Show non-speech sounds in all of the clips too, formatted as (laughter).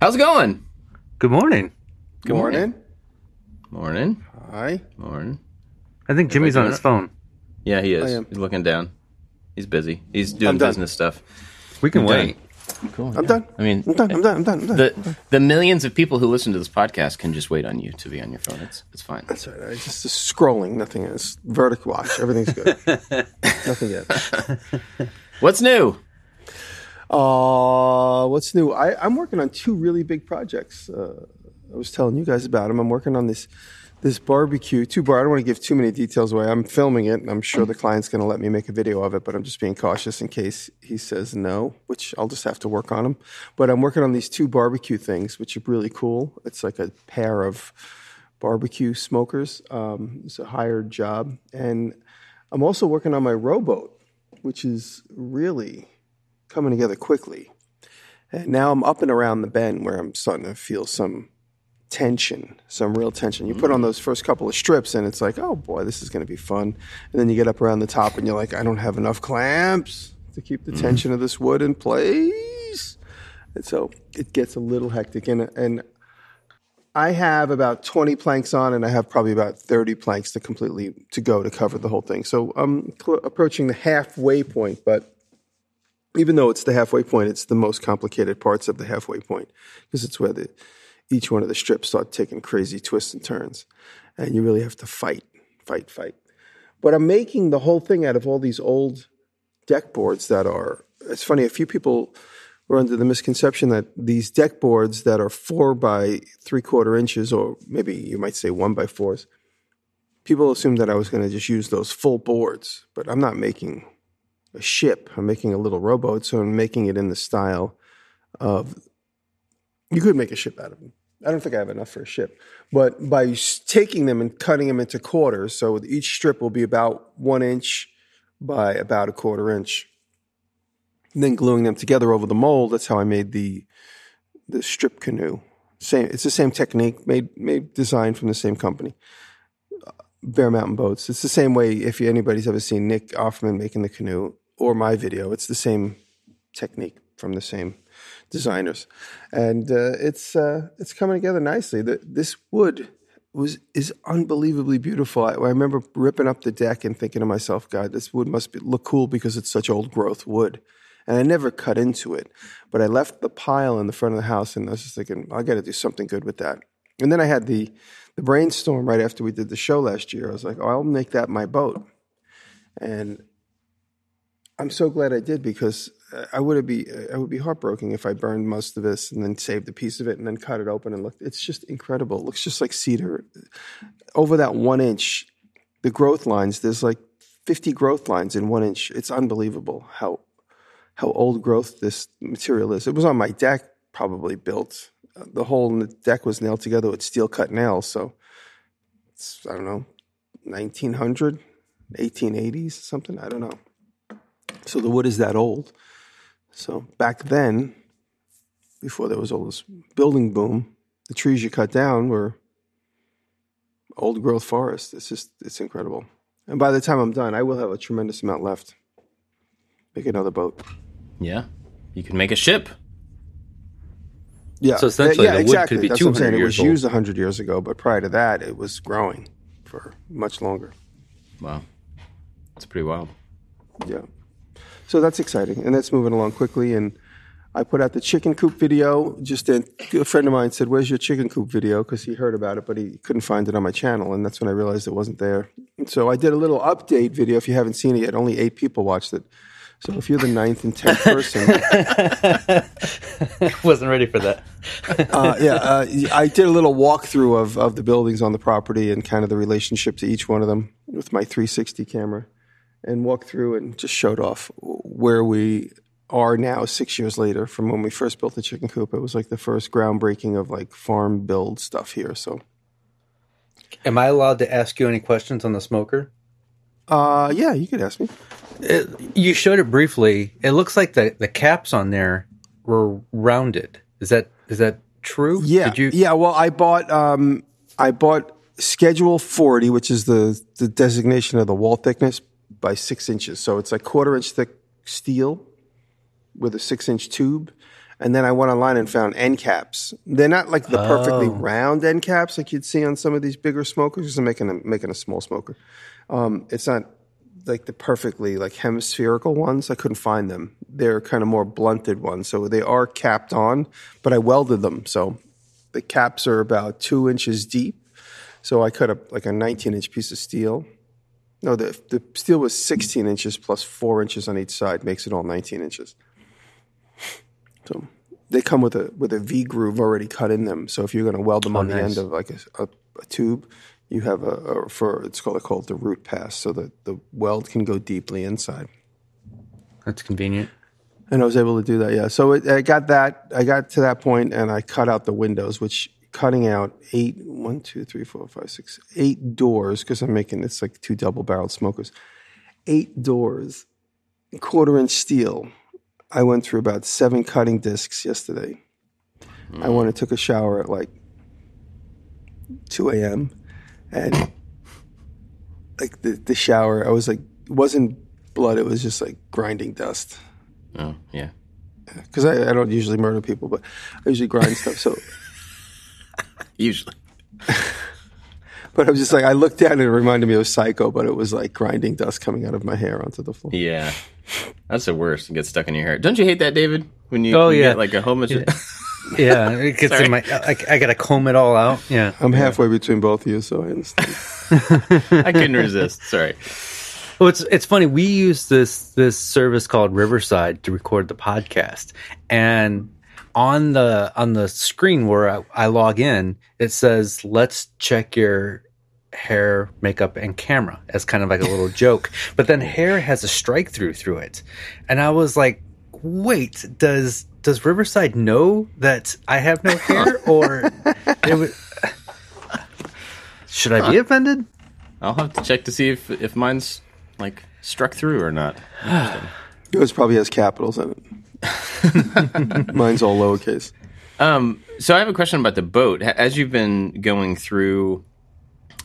How's it going? Good morning. Good morning. Morning. Hi. Morning. I think Jimmy's on his phone. Yeah, he I is. am. He's looking down. He's busy. He's doing I'm done. business stuff. We can You're done. wait. Cool. I'm done. I mean, I'm done. I'm done. I'm done. I'm done. the the millions of people who listen to this podcast can just wait on you to be on your phone. It's it's fine. That's all right. I just, just scrolling. Nothing is vertical watch. Everything's good. (laughs) Nothing yet. What's new? Uh, what's new? I, I'm working on two really big projects. Uh, I was telling you guys about them. I'm working on this this barbecue two bar. I don't want to give too many details away. I'm filming it, and I'm sure the client's going to let me make a video of it. But I'm just being cautious in case he says no, which I'll just have to work on them. But I'm working on these two barbecue things, which are really cool. It's like a pair of barbecue smokers. Um, it's a hired job, and I'm also working on my rowboat, which is really coming together quickly. And now I'm up and around the bend where I'm starting to feel some tension, some real tension. You put on mm. those first couple of strips and it's like, oh boy, this is going to be fun. And then you get up around the top and you're like, I don't have enough clamps to keep the mm. tension of this wood in place. And so it gets a little hectic. And, and I have about 20 planks on and I have probably about 30 planks to completely to go to cover the whole thing. So I'm cl- approaching the halfway point, but even though it's the halfway point, it's the most complicated parts of the halfway point because it's where the each one of the strips start taking crazy twists and turns, and you really have to fight, fight, fight. But I'm making the whole thing out of all these old deck boards that are. It's funny. A few people were under the misconception that these deck boards that are four by three quarter inches, or maybe you might say one by fours, people assumed that I was going to just use those full boards. But I'm not making a ship. I'm making a little rowboat, so I'm making it in the style of. You could make a ship out of them. I don't think I have enough for a ship, but by taking them and cutting them into quarters, so each strip will be about one inch by about a quarter inch. And then gluing them together over the mold. That's how I made the the strip canoe. Same. It's the same technique, made made designed from the same company. Uh, Bear Mountain Boats. It's the same way if anybody's ever seen Nick Offerman making the canoe or my video, it's the same technique from the same designers, and uh, it's uh, it's coming together nicely. The, this wood was is unbelievably beautiful. I, I remember ripping up the deck and thinking to myself, "God, this wood must be, look cool because it's such old growth wood." And I never cut into it, but I left the pile in the front of the house, and I was just thinking, I got to do something good with that. And then I had the the brainstorm right after we did the show last year. I was like, oh, I'll make that my boat, and I'm so glad I did because I would be I would be heartbroken if I burned most of this and then saved a piece of it and then cut it open and looked. It's just incredible. It looks just like cedar. Over that one inch, the growth lines. There's like 50 growth lines in one inch. It's unbelievable how how old growth this material is. It was on my deck, probably built. Uh, The whole in the deck was nailed together with steel cut nails. So it's I don't know, 1900, 1880s, something. I don't know. So the wood is that old. So back then, before there was all this building boom, the trees you cut down were old growth forest. It's just it's incredible. And by the time I'm done, I will have a tremendous amount left. Make another boat. Yeah, you can make a ship. Yeah. So essentially, yeah, the wood exactly. could be That's what I'm 200 saying. It was old. used 100 years ago, but prior to that, it was growing for much longer. Wow, that's pretty wild. Yeah. So that's exciting, and that's moving along quickly. And I put out the chicken coop video. Just a, a friend of mine said, "Where's your chicken coop video?" Because he heard about it, but he couldn't find it on my channel, and that's when I realized it wasn't there. And so I did a little update video. If you haven't seen it yet, only eight people watched it. So if you're the ninth and tenth person, (laughs) Wasn't ready for that. (laughs) uh, yeah, uh, I did a little walkthrough of of the buildings on the property and kind of the relationship to each one of them with my 360 camera, and walked through and just showed off where we are now six years later from when we first built the chicken coop. It was like the first groundbreaking of like farm build stuff here. So, Am I allowed to ask you any questions on the smoker? uh, yeah, you could ask me. It, you showed it briefly. It looks like the, the caps on there were rounded. Is that is that true? Yeah, Did you? yeah. Well, I bought um, I bought Schedule 40, which is the the designation of the wall thickness by six inches. So it's like quarter inch thick steel with a six inch tube, And then I went online and found end caps. They're not like the perfectly round end caps like you'd see on some of these bigger smokers. Because I'm making a making a small smoker. Um, it's not like the perfectly like hemispherical ones. I couldn't find them. They're kind of more blunted ones. So they are capped on, but I welded them. So the caps are about two inches deep. So I cut up like a 19 inch piece of steel. No, the the steel was 16 inches plus four inches on each side, makes it all 19 inches. So they come with a with a V groove already cut in them. So if you're going to weld them oh, on the end of like a, a, a tube, you have a, a for it's called called the root pass, so that the weld can go deeply inside. That's convenient. And I was able to do that, yeah. So it, I got that. I got to that point, and I cut out the windows, which cutting out eight, one, two, three, four, five, six, eight doors because I'm making it's like two double barreled smokers. Eight doors, quarter inch steel. I went through about seven cutting discs yesterday. I went and took a shower at like 2 a.m. and like the, the shower, I was like, it wasn't blood, it was just like grinding dust Oh, yeah. because I, I don't usually murder people, but I usually grind stuff. So, (laughs) Usually. (laughs) but I was just like, I looked down and it reminded me of Psycho, but it was like grinding dust coming out of my hair onto the floor. Yeah. That's the worst. It gets stuck in your hair. Don't you hate that, David? When you, Oh, you yeah. get like a whole bunch of. Yeah, it gets in my. I, I got to comb it all out. Yeah. I'm halfway between both of you, so I understand. (laughs) I couldn't resist. Sorry. Well, it's it's funny. We use this this service called Riverside to record the podcast, and on the on the screen where I, I log in, it says, "Let's check your hair, makeup, and camera" as kind of like a little (laughs) joke. But then hair has a strike through through it, and I was like, "Wait, does does Riverside know that I have no hair, (laughs) or it was, should I be uh, offended?" I'll have to check to see if, if mine's like struck through or not. (sighs) Yours probably has capitals in it. (laughs) Mine's all lowercase. Um, so I have a question about the boat. As you've been going through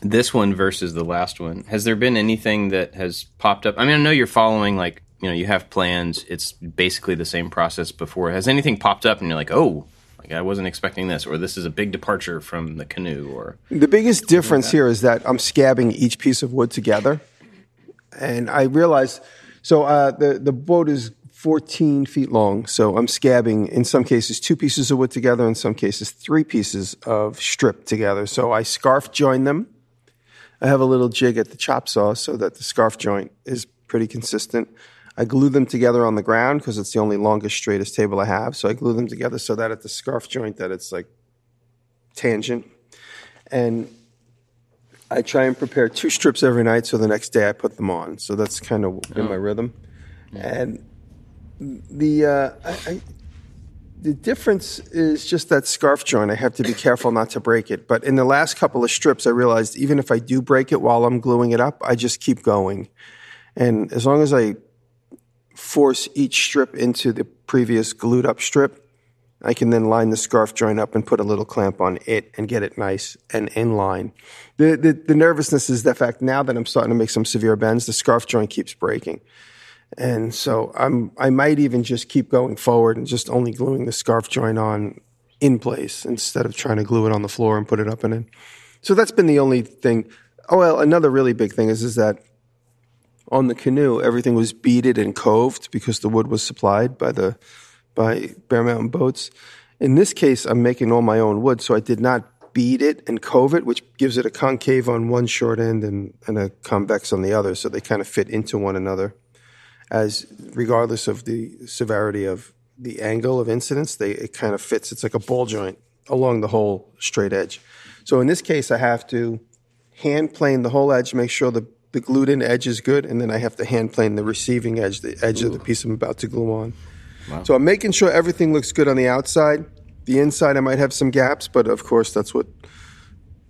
this one versus the last one, has there been anything that has popped up? I mean, I know you're following like you know you have plans. It's basically the same process before. Has anything popped up and you're like, oh, like I wasn't expecting this, or this is a big departure from the canoe, or The biggest difference here is that I'm scabbing each piece of wood together, and I realize. So uh, the the boat is 14 feet long, so I'm scabbing in some cases two pieces of wood together, in some cases three pieces of strip together. So I scarf join them. I have a little jig at the chop saw so that the scarf joint is pretty consistent. I glue them together on the ground because it's the only longest, straightest table I have. So I glue them together so that at the scarf joint that it's like tangent. And I try and prepare two strips every night, so the next day I put them on. So that's kind of been my oh. rhythm. And the uh, I, I, the difference is just that scarf joint. I have to be careful not to break it. But in the last couple of strips, I realized even if I do break it while I'm gluing it up, I just keep going. And as long as I force each strip into the previous glued up strip, I can then line the scarf joint up and put a little clamp on it and get it nice and in line. The, the, the nervousness is the fact now that I'm starting to make some severe bends, the scarf joint keeps breaking. And so I'm, I might even just keep going forward and just only gluing the scarf joint on in place instead of trying to glue it on the floor and put it up and in. So that's been the only thing. Oh, well, another really big thing is, is that on the canoe, everything was beaded and coved because the wood was supplied by the by Bear Mountain Boats. In this case, I'm making all my own wood, so I did not bead it and cove it, which gives it a concave on one short end and, and a convex on the other, so they kind of fit into one another. As regardless of the severity of the angle of incidence, they it kind of fits. It's like a ball joint along the whole straight edge. So in this case, I have to hand plane the whole edge, make sure the, the glued in edge is good, and then I have to hand plane the receiving edge, the edge of the piece I'm about to glue on. So I'm making sure everything looks good on the outside. The inside, I might have some gaps, but of course, that's what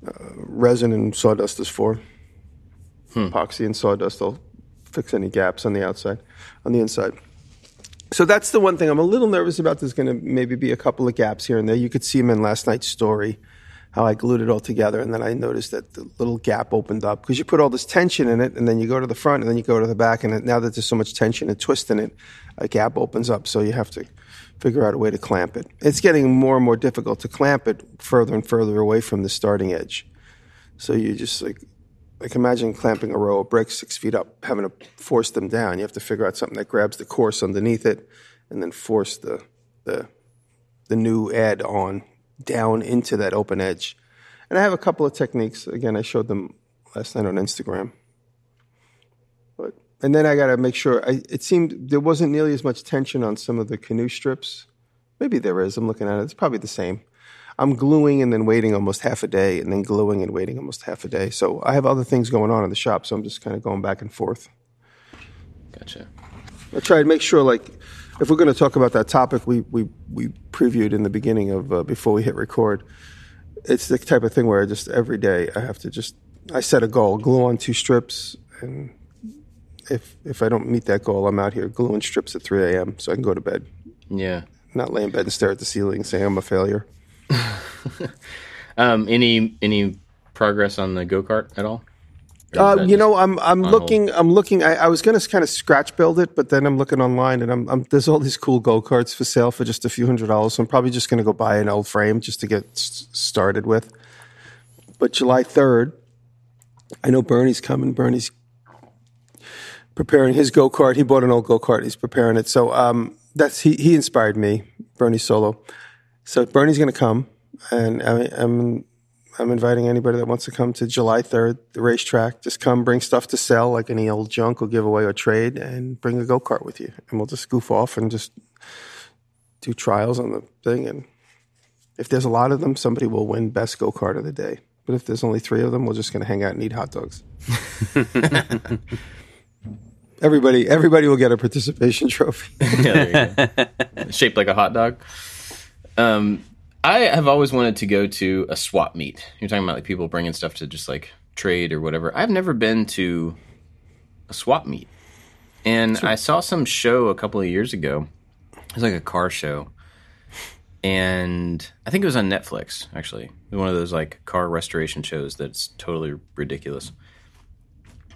uh, resin and sawdust is for. Epoxy and sawdust will fix any gaps on the outside, on the inside. So that's the one thing I'm a little nervous about. There's going to maybe be a couple of gaps here and there. You could see them in last night's story, how I glued it all together, and then I noticed that the little gap opened up because you put all this tension in it, and then you go to the front, and then you go to the back, and now that there's so much tension and twist in it, a gap opens up. So you have to figure out a way to clamp it. It's getting more and more difficult to clamp it further and further away from the starting edge. So you just like like imagine clamping a row of bricks six feet up, having to force them down. You have to figure out something that grabs the course underneath it, and then force the the the new add on down into that open edge. And I have a couple of techniques. Again, I showed them last night on Instagram. But and then I got to make sure. I, it seemed there wasn't nearly as much tension on some of the canoe strips. Maybe there is. I'm looking at it. It's probably the same. I'm gluing and then waiting almost half a day, and then gluing and waiting almost half a day. So I have other things going on in the shop, so I'm just kind of going back and forth. Gotcha. I try to make sure, like, if we're going to talk about that topic we we we previewed in the beginning of uh, before we hit record, it's the type of thing where I just every day I have to just I set a goal, glue on two strips, and if if I don't meet that goal, I'm out here gluing strips at 3 a.m. so I can go to bed, Yeah. not lay in bed and stare at the ceiling saying I'm a failure. Um, any any progress on the go kart at all? Uh, you know, I'm I'm looking. I'm looking. I, I was going to kind of scratch build it, but then I'm looking online, and I'm, I'm there's all these cool go karts for sale for just a few hundred dollars. So I'm probably just going to go buy an old frame just to get s- started with. But July 3rd, I know Bernie's coming. Bernie's preparing his go kart. He bought an old go kart. He's preparing it. So um, that's he he inspired me, Bernie Solo. So Bernie's going to come, and I, I'm I'm inviting anybody that wants to come to July 3rd, the racetrack. Just come, bring stuff to sell, like any old junk or give away or trade, and bring a go kart with you. And we'll just goof off and just do trials on the thing. And if there's a lot of them, somebody will win best go kart of the day. But if there's only three of them, we're just going to hang out and eat hot dogs. (laughs) everybody, everybody will get a participation trophy. (laughs) yeah, there you go. (laughs) Shaped like a hot dog. Um, I have always wanted to go to a swap meet. You're talking about like people bringing stuff to just like trade or whatever. I've never been to a swap meet, and I saw some show a couple of years ago. It was like a car show, and I think it was on Netflix. Actually, one of those like car restoration shows that's totally ridiculous.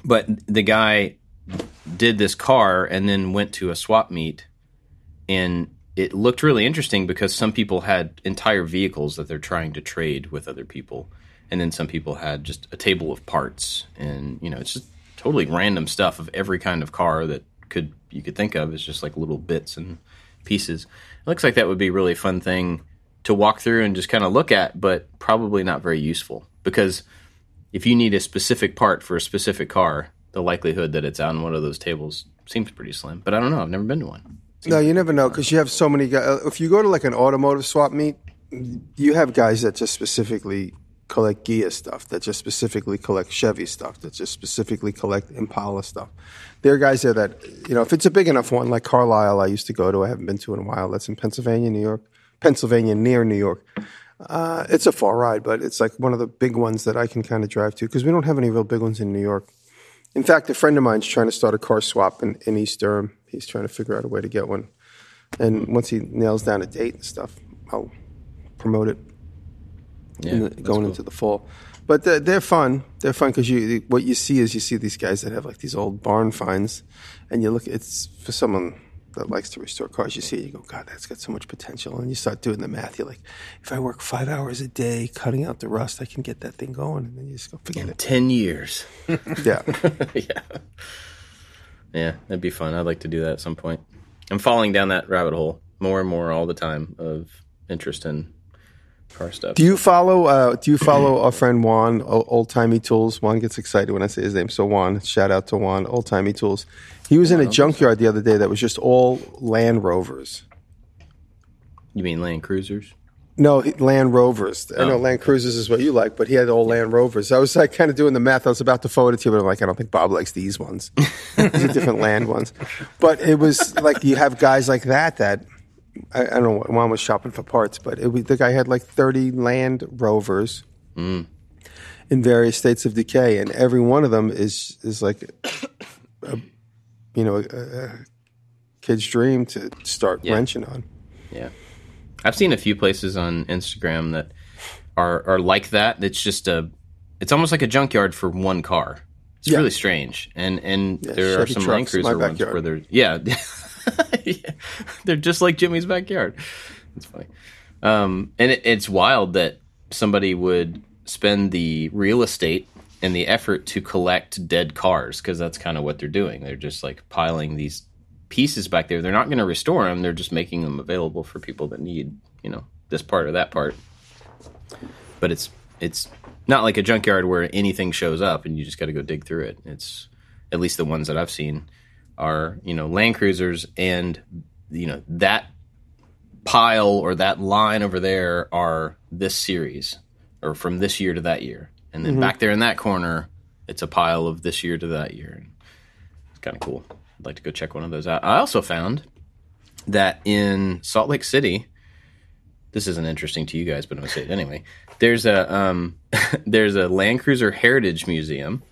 But the guy did this car and then went to a swap meet and it looked really interesting because some people had entire vehicles that they're trying to trade with other people. And then some people had just a table of parts. And you know it's just totally random stuff of every kind of car that could you could think of. As just like little bits and pieces. It looks like that would be a really fun thing to walk through and just kind of look at but probably not very useful. Because if you need a specific part for a specific car the likelihood that it's on one of those tables seems pretty slim. But i don't know. I've never been to one No, you never know because you have so many guys. If you go to like an automotive swap meet, you have guys that just specifically collect Gia stuff, that just specifically collect Chevy stuff, that just specifically collect Impala stuff. There are guys there that, you know, if it's a big enough one, like Carlisle, I used to go to, I haven't been to in a while. That's in Pennsylvania, New York, Pennsylvania, near New York. Uh, it's a far ride, but it's like one of the big ones that I can kind of drive to because we don't have any real big ones in New York. In fact, a friend of mine's trying to start a car swap in, in East Durham. He's trying to figure out a way to get one. And once he nails down a date and stuff, I'll promote it in the, going cool. into the fall. But they're, they're fun. They're fun because you what you see is you see these guys that have like these old barn finds, and you look. It's for someone that likes to restore cars. You see it, you go, God, that's got so much potential. And you start doing the math. You're like, if I work five hours a day cutting out the rust, I can get that thing going. And then you just go, forget it. 10 years Yeah. (laughs) yeah. Yeah, that'd be fun. I'd like to do that at some point. I'm falling down that rabbit hole more and more all the time of interest in car stuff. Do you follow? Uh, do you follow our friend Juan, Old Timey Tools? Juan gets excited when I say his name. So Juan, shout out to Juan, Old Timey Tools. He was in a junkyard the other day that was just all Land Rovers. you mean Land Cruisers? No, Land Rovers. I know Oh. Land Cruisers is what you like, but he had all Land Rovers. I was like kind of doing the math. I was about to forward it to you, but I'm like, I don't think Bob likes these ones. (laughs) these are different land ones. But it was like you have guys like that that I, I don't know. Juan was shopping for parts, but it was, the guy had like 30 Land Rovers mm. in various states of decay, and every one of them is is like, a, you know, a, a kid's dream to start wrenching on. Yeah. I've seen a few places on Instagram that are are like that. It's just a it's almost like a junkyard for one car. It's Yeah. really strange. And and there are some Land trucks in my Cruiser ones where there's yeah. yeah. (laughs) They're just like Jimmy's backyard. That's funny. Um, and it, it's wild that somebody would spend the real estate and the effort to collect dead cars because that's kind of what they're doing. They're just like piling these pieces back there. They're not going to restore them. They're just making them available for people that need, you know, this part or that part. But it's it's not like a junkyard where anything shows up and you just got to go dig through it. It's at least the ones that I've seen are you know Land Cruisers and you know that pile or that line over there are this series or from this year to that year, and then mm-hmm. back there in that corner, it's a pile of this year to that year. It's kind of cool. I'd like to go check one of those out. I also found that in Salt Lake City, this isn't interesting to you guys, but I'm gonna say it anyway. There's a um, (laughs) there's a Land Cruiser Heritage Museum.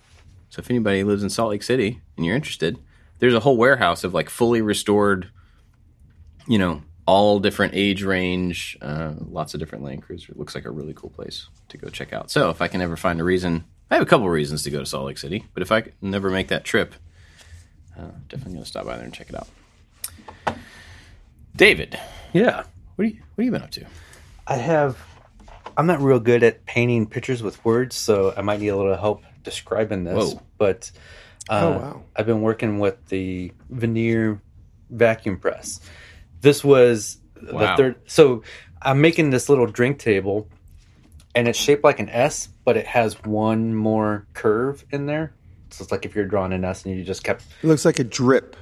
So if anybody lives in Salt Lake City and you're interested, there's a whole warehouse of like fully restored, you know, all different age range, uh, lots of different Land Cruiser. It looks like a really cool place to go check out. So if I can ever find a reason, I have a couple reasons to go to Salt Lake City, but if I never make that trip, uh, definitely gonna stop by there and check it out. David, Yeah. what are you what have you been up to? I have. I'm not real good at painting pictures with words, so I might need a little help describing this. Whoa. But uh, Oh, wow. I've been working with the veneer vacuum press. This was Wow. the third. So I'm making this little drink table, and it's shaped like an S, but it has one more curve in there. So it's like if you're drawing an S and you just kept It looks like a drip.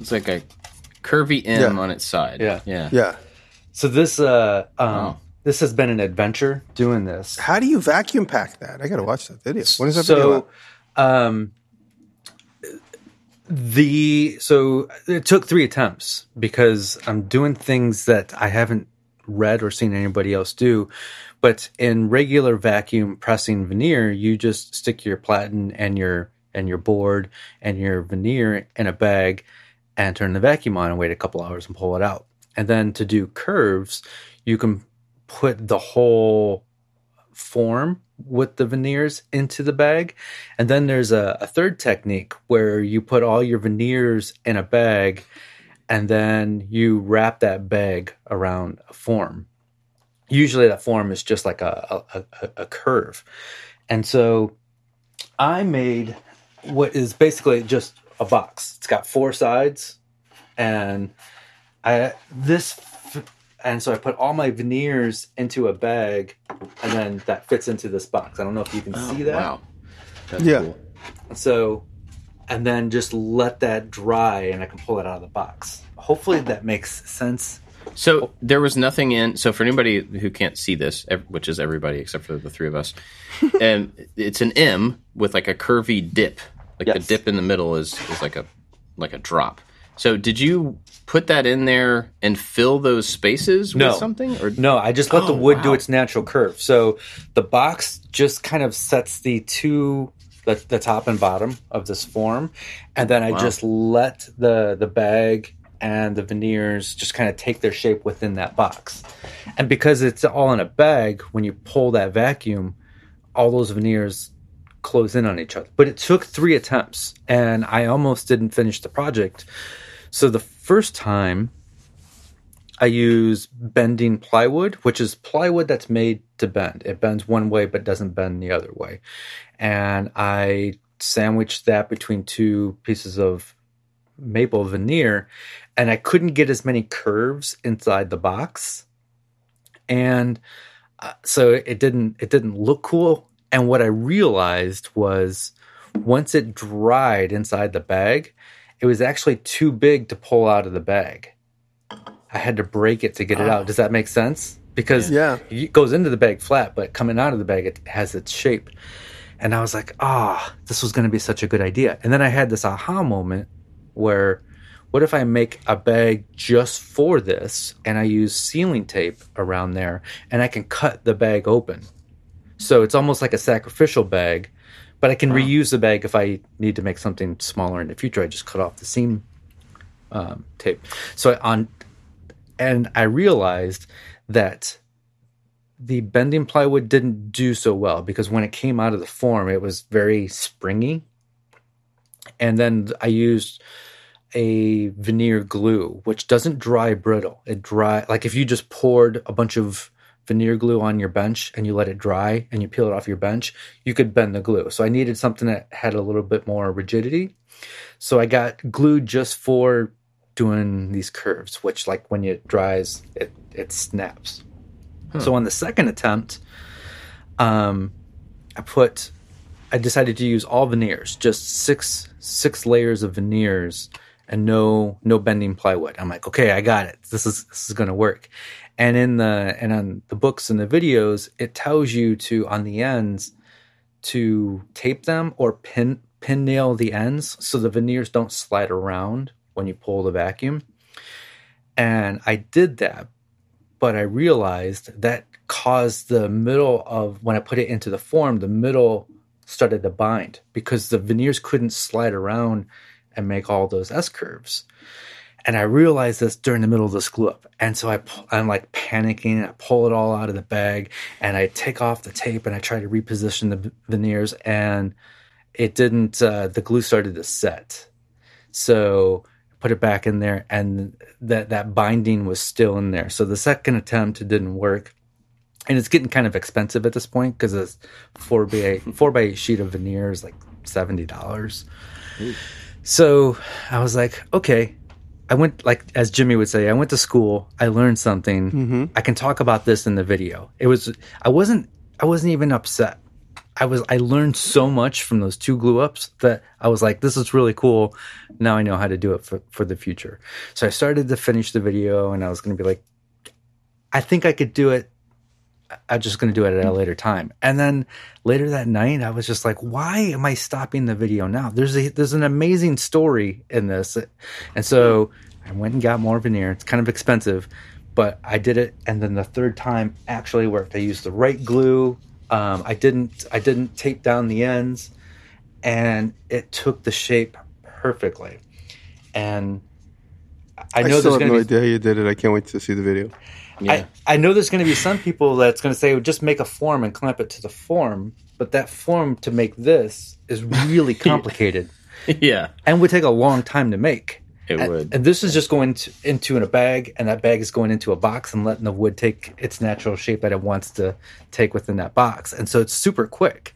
It's like a curvy M Yeah. on its side. Yeah. yeah. Yeah. So this uh um Wow. this has been an adventure doing this. How do you vacuum pack that? I got to watch that video. When is that video? so out? um the so it took three attempts because I'm doing things that I haven't read or seen anybody else do. But in regular vacuum pressing veneer, you just stick your platen and your and your board and your veneer in a bag and turn the vacuum on and wait a couple hours and pull it out. And then to do curves, you can put the whole form with the veneers into the bag. And then there's a, a third technique where you put all your veneers in a bag and then you wrap that bag around a form. Usually that form is just like a, a, a, a curve. And so I made what is basically just a box. It's got four sides and I this and so I put all my veneers into a bag and then that fits into this box. I don't know if you can oh, see that. Oh, Wow. That's Yeah. cool. So, and then just let that dry and I can pull it out of the box. Hopefully that makes sense. So there was nothing in. So for anybody who can't see this, which is everybody except for the three of us, and (laughs) um, it's an M with like a curvy dip. Like the dip in the middle is is like a like a drop. So did you put that in there and fill those spaces No. with something? Or No, I just let the Oh, wood do its natural curve. So the box just kind of sets the two the, the top and bottom of this form and then I Wow. just let the the bag and the veneers just kind of take their shape within that box. And because it's all in a bag, when you pull that vacuum, all those veneers close in on each other. But it took three attempts and I almost didn't finish the project. So the first time I use bending plywood, which is plywood that's made to bend. It bends one way but doesn't bend the other way. And I sandwiched that between two pieces of maple veneer and I couldn't get as many curves inside the box. And uh, so it didn't it didn't look cool and what I realized was once it dried inside the bag, it was actually too big to pull out of the bag. I had to break it to get it out. Does that make sense? Because Yeah. it goes into the bag flat, but coming out of the bag, it has its shape. And I was like, ah, this was going to be such a good idea. And then I had this aha moment where what if I make a bag just for this and I use sealing tape around there and I can cut the bag open? So it's almost like a sacrificial bag, but I can reuse the bag if I need to make something smaller in the future. I just cut off the seam um, tape. So on, and I realized that the bending plywood didn't do so well because when it came out of the form, it was very springy. And then I used a veneer glue, which doesn't dry brittle. It dry like if you just poured a bunch of veneer glue on your bench and you let it dry and you peel it off your bench, you could bend the glue. So I needed something that had a little bit more rigidity. So I got glue just for doing these curves, which like when it dries, it it snaps. So on the second attempt, um, I put I decided to use all veneers, just six six layers of veneers and no no bending plywood. I'm like, okay, I got it. This is this is gonna work. And in the and on the books and the videos, it tells you to on the ends to tape them or pin pin nail the ends so the veneers don't slide around when you pull the vacuum. And I did that, but I realized that caused the middle of when I put it into the form, the middle started to bind because the veneers couldn't slide around and make all those S curves. And I realized this during the middle of this glue up. And so I, I'm like panicking. I pull it all out of the bag and I take off the tape and I try to reposition the veneers and it didn't, uh, the glue started to set. So I put it back in there and that, that binding was still in there. So the second attempt, it didn't work. And it's getting kind of expensive at this point because a four by eight, four by eight sheet of veneer is like $70. So I was like, okay, I went like as Jimmy would say, I went to school, I learned something. Mm-hmm. I can talk about this in the video. It was I wasn't I wasn't even upset. I was I learned so much from those two glue ups that I was like, this is really cool. Now I know how to do it for, for the future. So I started to finish the video and I was gonna be like, I think I could do it. I'm just going to do it at a later time. And then later that night, I was just like, why am I stopping the video now? There's a, there's an amazing story in this. And so I went and got more veneer. It's kind of expensive, but I did it. And then the third time actually worked. I used the right glue. Um, I didn't, I didn't tape down the ends and it took the shape perfectly. And I I, know still there's have no be idea how you did it. I can't wait to see the video. Yeah. I, I know there's going to be some people that's going to say just make a form and clamp it to the form, but that form to make this is really (laughs) complicated yeah, and would take a long time to make. it And, would. and this is just going to, into in a bag, and that bag is going into a box and letting the wood take its natural shape that it wants to take within that box. And so it's super quick.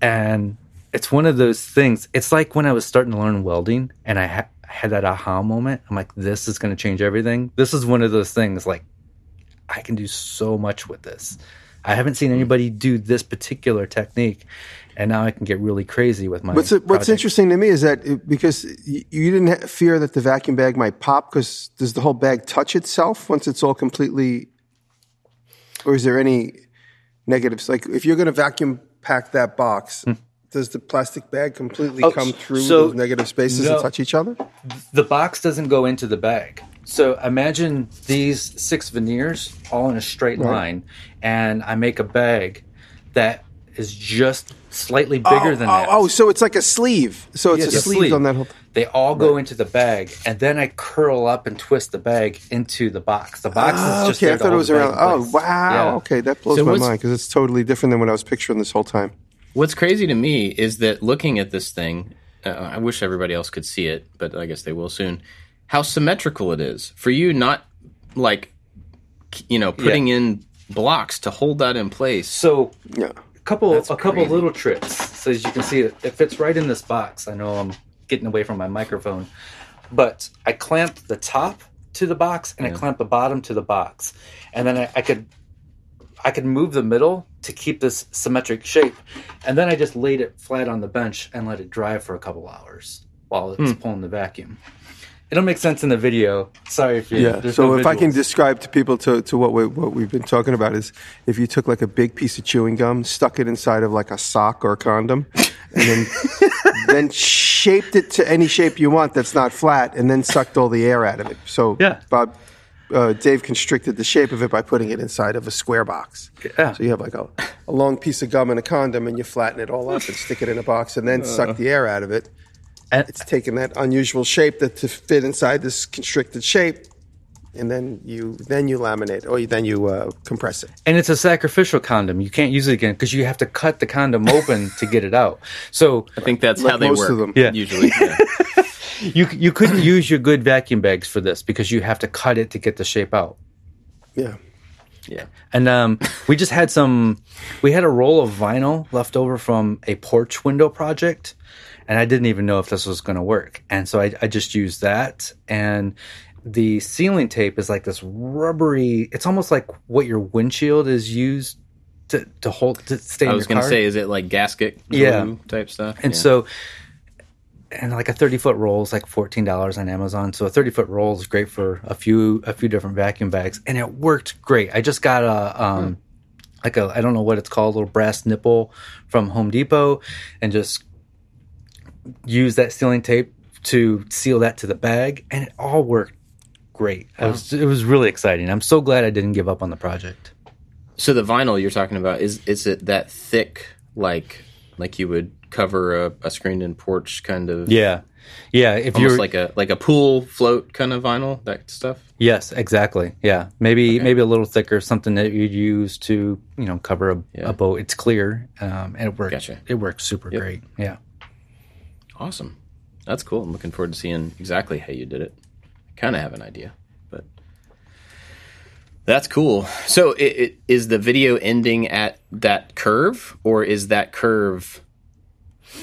And it's one of those things. It's like when I was starting to learn welding and I ha- had that aha moment. I'm like, this is going to change everything. This is one of those things like, I can do so much with this. I haven't seen anybody do this particular technique, and now I can get really crazy with my. What's what's interesting to me is that it, because you didn't ha- fear that the vacuum bag might pop, because does the whole bag touch itself once it's all completely, or is there any negatives? Like if you're going to vacuum pack that box, hmm. does the plastic bag completely Oh, come through so- those negative spaces no. and touch each other? the box doesn't go into the bag. So imagine these six veneers all in a straight line, and I make a bag that is just slightly bigger oh, than oh, that. oh, so it's like a sleeve. So it's Yeah, a a sleeve, sleeve. on that whole. They all go into the bag, and then I curl up and twist the bag into the box. The box Oh, is just okay, there I thought it was around. Oh, wow. Yeah. Okay, that blows So my mind because it's totally different than what I was picturing this whole time. What's crazy to me is that looking at this thing, uh, I wish everybody else could see it, but I guess they will soon. How symmetrical it is for you, not like you know putting in blocks to hold that in place. So Yeah. a couple That's a couple little tricks. So as you can see, it, it fits right in this box. I know I'm getting away from my microphone, but I clamp the top to the box and I clamp the bottom to the box, and then I, I could I could move the middle to keep this symmetric shape, and then I just laid it flat on the bench and let it dry for a couple hours while it's Hmm. pulling the vacuum. It'll make sense in the video. Sorry if you Yeah. So no if I can describe to people to, to what we what we've been talking about is if you took like a big piece of chewing gum, stuck it inside of like a sock or a condom, and then (laughs) then shaped it to any shape you want that's not flat, and then sucked all the air out of it. So Yeah. Bob. Uh, Dave constricted the shape of it by putting it inside of a square box. Yeah. So you have like a, a long piece of gum and a condom, and you flatten it all up and stick it in a box, and then suck the air out of it. And- It's taking that unusual shape that to fit inside this constricted shape, and then you then you laminate or then you uh, compress it. And it's a sacrificial condom. You can't use it again because you have to cut the condom open (laughs) to get it out. So I think that's Like how they most work. of them. Yeah. Usually. Yeah. (laughs) you you couldn't use your good vacuum bags for this because you have to cut it to get the shape out. Yeah. yeah. And um, we just had some. We had a roll of vinyl left over from a porch window project, and I didn't even know if this was going to work. And so I, I just used that. And the sealing tape is like this rubbery. It's almost like what your windshield is used to to hold to stay. I was going to say, is it like gasket glue Yeah. type stuff? And Yeah. so, and like a thirty foot roll is like fourteen dollars on Amazon. So a thirty foot roll is great for a few a few different vacuum bags, and it worked great. I just got a um like a I don't know what it's called, a little brass nipple from Home Depot, and just use that sealing tape to seal that to the bag, and it all worked great. It was it was really exciting. I'm so glad I didn't give up on the project. So the vinyl you're talking about is is it that thick, like like you would cover a, a screened-in porch kind of, Yeah, yeah. If almost you're like a like a pool float kind of vinyl that stuff? Yes, exactly. Yeah, maybe maybe a little thicker, something that you'd use to you know cover a, Yeah. a boat. It's clear, um, and it works. Gotcha. It works super great. Yeah. Awesome, that's cool. I'm looking forward to seeing exactly how you did it. I kind of have an idea, but that's cool. So, it, it, is the video ending at that curve, or is that curve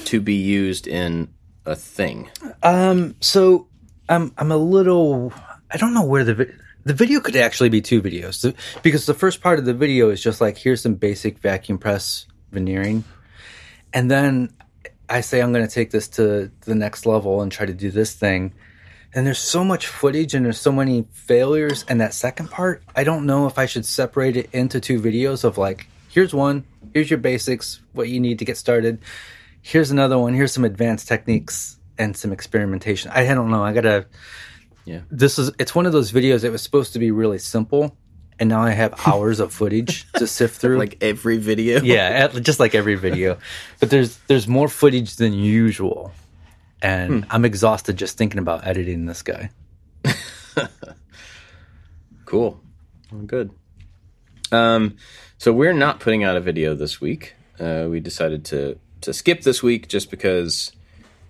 to be used in a thing? Um. So I'm I'm a little. I don't know where the vi- the video could actually be two videos because the first part of the video is just like here's some basic vacuum press veneering, and then I say I'm going to take this to the next level and try to do this thing. And there's so much footage and there's so many failures. And that second part, I don't know if I should separate it into two videos of like, here's one, here's your basics, what you need to get started. Here's another one, here's some advanced techniques and some experimentation. I don't know. I gotta. Yeah. This is. It's one of those videos that was supposed to be really simple, and now I have (laughs) hours of footage to sift through. Like every video? (laughs) yeah, at- just like every video. But there's there's more footage than usual, and I'm exhausted just thinking about editing this guy. (laughs) Cool. Well, good. Um, so we're not putting out a video this week. Uh, we decided to to skip this week just because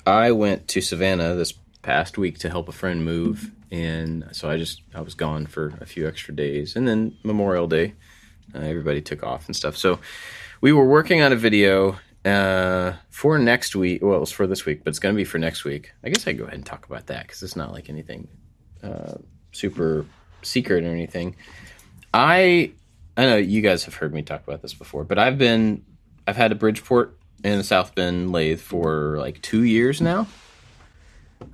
I went to Savannah this past week to help a friend move, and so I just I was gone for a few extra days, and then Memorial Day, uh, everybody took off and stuff. So we were working on a video uh, for next week. Well, it was for this week, but it's going to be for next week. I guess I go ahead and talk about that because it's not like anything uh, super secret or anything. I I know you guys have heard me talk about this before, but I've been I've had a Bridgeport and a South Bend lathe for like two years now,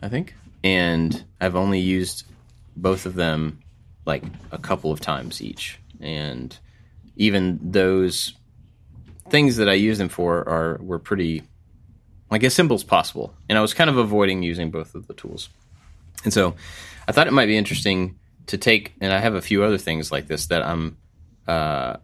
I think, and I've only used both of them like a couple of times each, and even those things that I use them for are were pretty like as simple as possible, and I was kind of avoiding using both of the tools, and so I thought it might be interesting to take, and I have a few other things like this that I'm uh,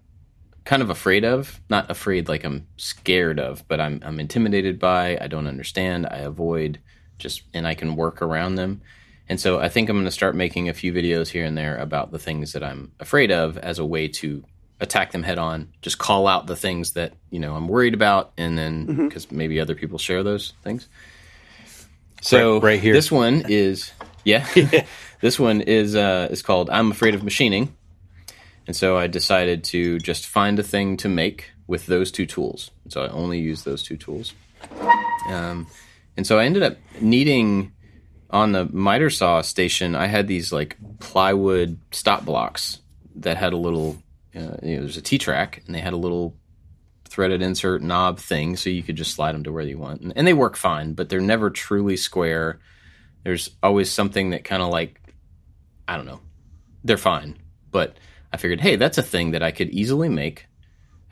kind of afraid of. Not afraid like I'm scared of, but I'm I'm intimidated by. I don't understand. I avoid just, and I can work around them. And so I think I'm going to start making a few videos here and there about the things that I'm afraid of as a way to attack them head on. Just call out the things that you know I'm worried about, and then because maybe other people share those things. So Right- right here. this one is yeah. (laughs) (laughs) this one is uh, is called "I'm Afraid of Machining," and so I decided to just find a thing to make with those two tools. So I only use those two tools. Um, and so I ended up needing on the miter saw station. I had these like plywood stop blocks that had a little. Uh, you know, there's a T track, and they had a little threaded insert knob thing, so you could just slide them to where you want, and, and they work fine. But they're never truly square. There's always something that kind of like, I don't know, they're fine. But I figured, hey, that's a thing that I could easily make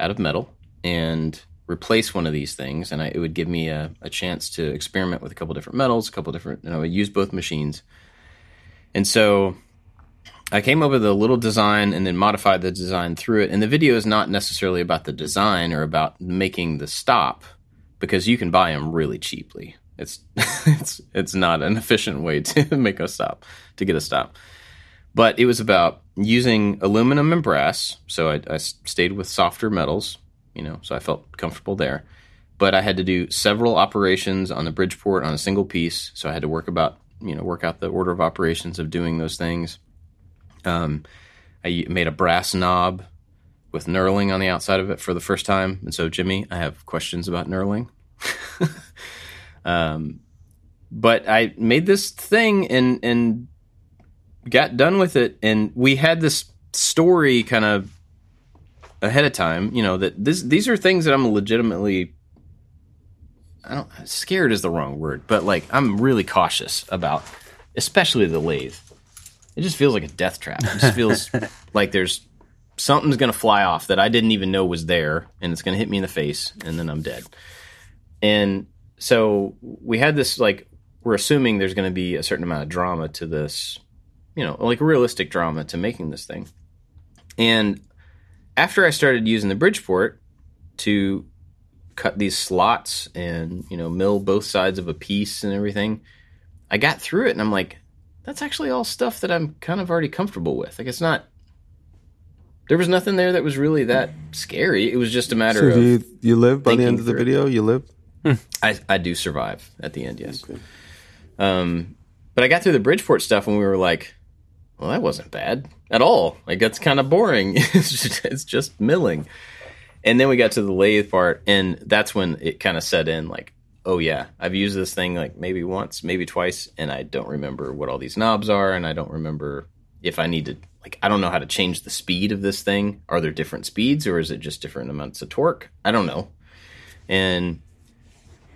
out of metal and replace one of these things, and I, it would give me a, a chance to experiment with a couple different metals, a couple different, know, I use both machines. And so I came up with a little design and then modified the design through it. And the video is not necessarily about the design or about making the stop because you can buy them really cheaply. It's (laughs) it's it's not an efficient way to (laughs) make a stop to get a stop. But it was about using aluminum and brass. So I, I stayed with softer metals, you know, so I felt comfortable there. But I had to do several operations on the Bridgeport on a single piece. So I had to work about, you know, work out the order of operations of doing those things. Um, I made a brass knob with knurling on the outside of it for the first time. And so, Jimmy, I have questions about knurling. (laughs) um, but I made this thing and and got done with it, and we had this story kind of ahead of time. You know that this these are things that I'm legitimately. I don't scared is the wrong word, but like I'm really cautious about, especially the lathe. It just feels like a death trap. It just feels (laughs) like there's something's going to fly off that I didn't even know was there, and it's going to hit me in the face, and then I'm dead. And so we had this like we're assuming there's going to be a certain amount of drama to this, you know, like realistic drama to making this thing. And after I started using the Bridgeport to cut these slots and, you know, mill both sides of a piece and everything, I got through it and I'm like, that's actually all stuff that I'm kind of already comfortable with. Like it's not there was nothing there that was really that scary. It was just a matter So of do you, you live by the end of the through it. video? You live? I, I do survive at the end, yes. Um, but I got through the Bridgeport stuff and we were like, well, that wasn't bad at all. Like that's kind of boring. (laughs) it's, just, it's just milling. And then we got to the lathe part, and that's when it kind of set in. Like, oh yeah, I've used this thing like maybe once, maybe twice, and I don't remember what all these knobs are, and I don't remember if I need to. Like, I don't know how to change the speed of this thing. Are there different speeds, or is it just different amounts of torque? I don't know. And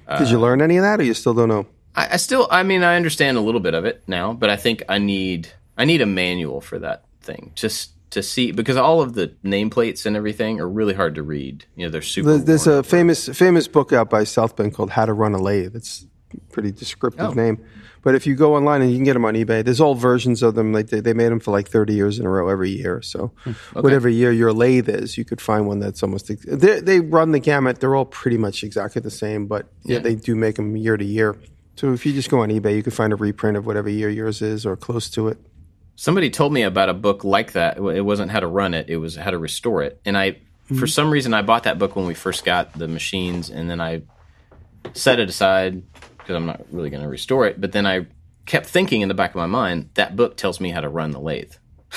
uh, Did you learn any of that, or you still don't know? I, I still, I mean, I understand a little bit of it now, but I think I need, I need a manual for that thing just to see because all of the nameplates and everything are really hard to read. You know, they're super. There's, a famous famous book out by South Bend called How to Run a Lathe. It's a pretty descriptive Oh. name. But if you go online and you can get them on eBay, there's old versions of them. Like they, they made them for like 30 years in a row every year. So Hmm. whatever year your lathe is, you could find one that's almost. They, they run the gamut. They're all pretty much exactly the same, but yeah, Yeah. they do make them year to year. So if you just go on eBay, you can find a reprint of whatever year yours is or close to it. Somebody told me about a book like that. It wasn't how to run it; it was how to restore it. And I, for mm-hmm. some reason, I bought that book when we first got the machines, and then I set it aside because I'm not really going to restore it. But then I kept thinking in the back of my mind that book tells me how to run the lathe.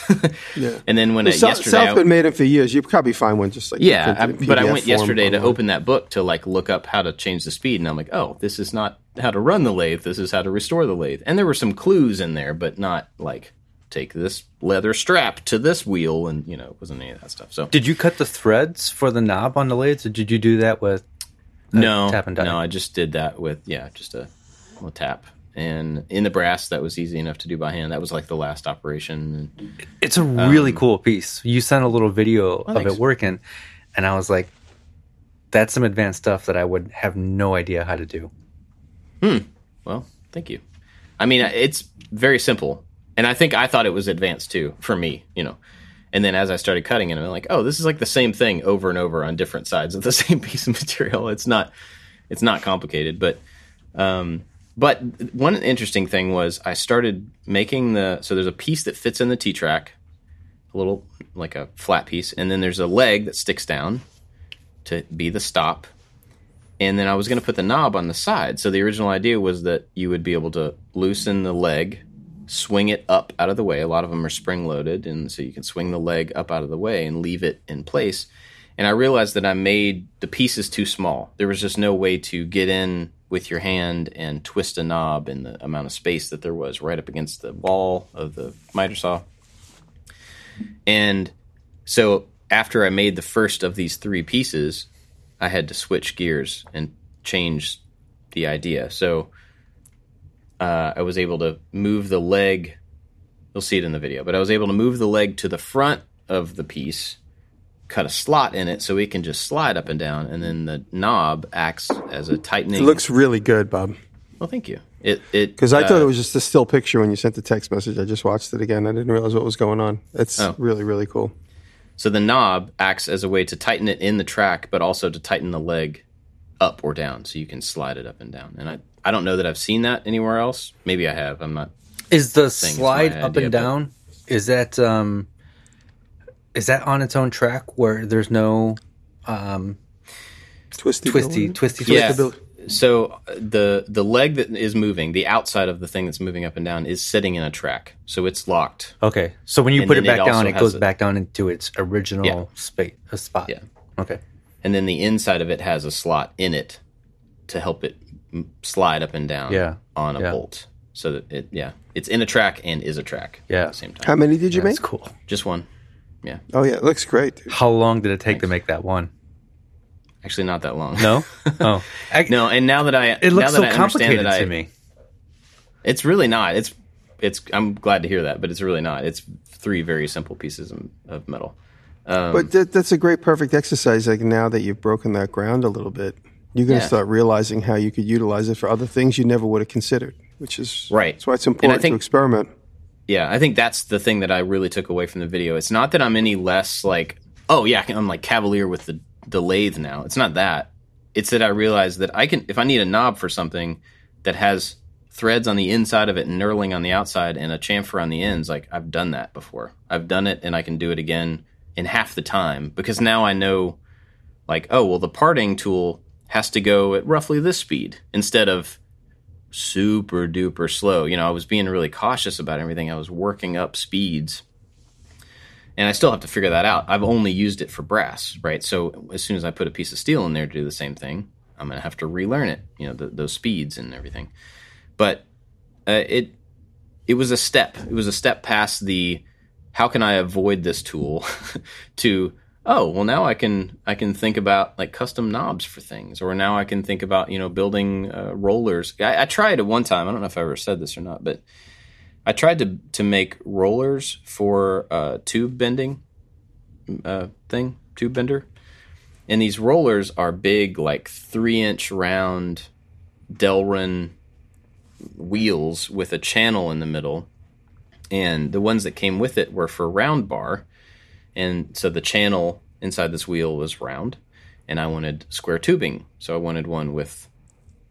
(laughs) Yeah. And then when I, yesterday, I- South Bend made it for years. You probably find one just like Yeah, I, but I went yesterday to open that book to like look up how to change the speed, and I'm like, oh, this is not how to run the lathe. This is how to restore the lathe. And there were some clues in there, but not like take this leather strap to this wheel, and you know, it wasn't any of that stuff. So Did you cut the threads for the knob on the lathe, or did you do that with? no, tap and die. no, I just did that with yeah, just a, a tap. And in the brass, that was easy enough to do by hand. That was like the last operation. It's a really cool piece. You sent a little video of it working, and I was like, "That's some advanced stuff that I would have no idea how to do." Hmm well, thank you. I mean, it's very simple, and I think I thought it was advanced too for me, you know. And then as I started cutting it, I'm like, oh, this is like the same thing over and over on different sides of the (laughs) same piece of material. It's not, it's not complicated, but, um, but one interesting thing was I started making the so there's a piece that fits in the T track, a little like a flat piece, and then there's a leg that sticks down to be the stop, and then I was going to put the knob on the side. So the original idea was that you would be able to loosen the leg, swing it up out of the way. A lot of them are spring loaded, and so you can swing the leg up out of the way and leave it in place. And I realized that I made the pieces too small. There was just no way to get in with your hand and twist a knob in the amount of space that there was right up against the wall of the miter saw. And so after I made the first of these three pieces, I had to switch gears and change the idea. So uh, I was able to move the leg. You'll see it in the video, but I was able to move the leg to the front of the piece, cut a slot in it so it can just slide up and down, and then the knob acts as a tightening. It looks really good, Bob. well, thank you. It it Because I uh, thought it was just a still picture when you sent the text message. I just watched it again. I didn't realize what was going on. It's Oh. really, really cool. So the knob acts as a way to tighten it in the track, but also to tighten the leg up or down, so you can slide it up and down. And I, I don't know that I've seen that anywhere else. Maybe I have. I'm not. Is the slide up idea, and but- down Is that um, is that on its own track where there's no um, Twisty, twisty, ability? twisty, Yeah. twisty? ability. So uh, the the leg that is moving, the outside of the thing that's moving up and down, is sitting in a track, so it's locked. Okay, so when you And put it then it back down, it goes a- back down into its original Yeah. space, a spot. Yeah. Okay. and then the inside of it has a slot in it to help it m- slide up and down Yeah. on a Yeah. bolt so that it yeah it's in a track and is a track Yeah. at the same time How many did you That's make? cool. just one. yeah, Oh yeah, it looks great. Dude. How long did it take to make that one? actually not that long No. (laughs) Oh, I, no and now that i It looks now so I complicated that I, to me. it's really not it's it's i'm glad to hear that but it's really not it's three very simple pieces of, of metal um, But that, that's a great, perfect exercise. Like now that you've broken that ground a little bit, you're going to Yeah. start realizing how you could utilize it for other things you never would have considered. Which is Right. That's why it's important think- to experiment. Yeah, I think that's the thing that I really took away from the video. It's not that I'm any less like, oh yeah, I'm like cavalier with the the lathe now. It's not that. It's that I realized that I can if I need a knob for something that has threads on the inside of it and knurling on the outside and a chamfer on the ends, like I've done that before. I've done it and I can do it again in half the time because now I know like, oh, well the parting tool has to go at roughly this speed instead of super duper slow. You know, I was being really cautious about everything. I was working up speeds. And I still have to figure that out. I've only used it for brass, right? So as soon as I put a piece of steel in there to do the same thing, I'm going to have to relearn it, you know, the, those speeds and everything. But uh, it it was a step. It was a step past the how can I avoid this tool (laughs) to oh well now I can I can think about like custom knobs for things or now I can think about you know building uh, rollers. I, I tried at one time. I don't know if I ever said this or not, but I tried to to make rollers for uh, tube bending uh, thing tube bender, and these rollers are big like three inch round Delrin wheels with a channel in the middle and the ones that came with it were for round bar and so the channel inside this wheel was round and i wanted square tubing so i wanted one with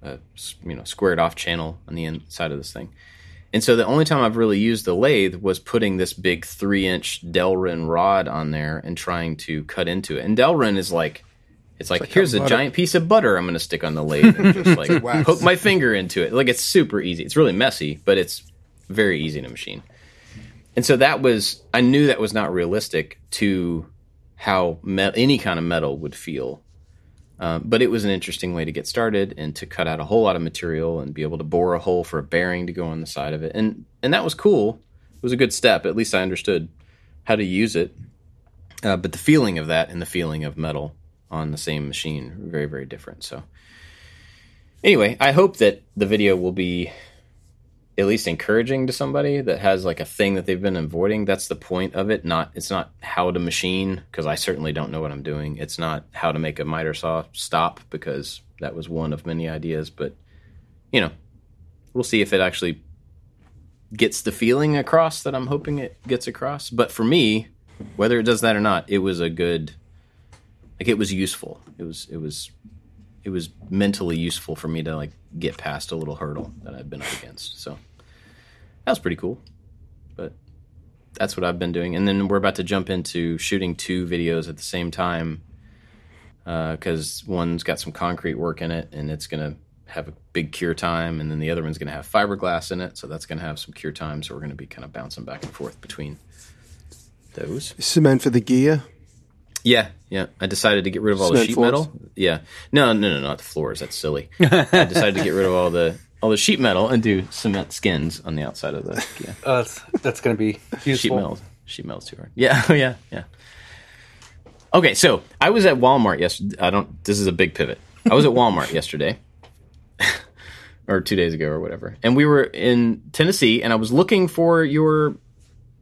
a you know squared off channel on the inside of this thing and so the only time i've really used the lathe was putting this big three inch delrin rod on there and trying to cut into it and delrin is like it's like, here's a butter. giant piece of butter I'm going to stick on the lathe and just (laughs) like poke my finger into it. Like it's super easy. It's really messy, but it's very easy to machine. And so that was I knew that was not realistic to how me- any kind of metal would feel. Um, but it was an interesting way to get started and to cut out a whole lot of material and be able to bore a hole for a bearing to go on the side of it. And and that was cool. It was a good step. At least I understood how to use it. Uh, but the feeling of that and the feeling of metal on the same machine very very different. So anyway, I hope that the video will be at least encouraging to somebody that has like a thing that they've been avoiding. That's the point of it. Not it's not how to machine because I certainly don't know what I'm doing. It's not how to make a miter saw stop because that was one of many ideas. But you know, we'll see if it actually gets the feeling across that I'm hoping it gets across. But for me, whether it does that or not, it was a good like it was useful. It was it was it was mentally useful for me to like get past a little hurdle that I've been up against. So that was pretty cool. But that's what I've been doing. And then we're about to jump into shooting two videos at the same time uh, because one's got some concrete work in it and it's going to have a big cure time. And then the other one's going to have fiberglass in it. So that's going to have some cure time. So we're going to be kind of bouncing back and forth between those. Cement for the gear. Yeah, yeah. I decided to get rid of all the sheet floors? metal. Yeah. No, no, no, not the floors. That's silly. (laughs) I decided to get rid of all the all the sheet metal and do cement skins on the outside of the (laughs) yeah. Oh, that's that's going to be (laughs) useful. sheet metal. Sheet metal's too hard. Yeah, (laughs) oh yeah, yeah. Okay, so I was at Walmart yesterday. I don't. This is a big pivot. I was at Walmart yesterday, or two days ago, or whatever, and we were in Tennessee, and I was looking for your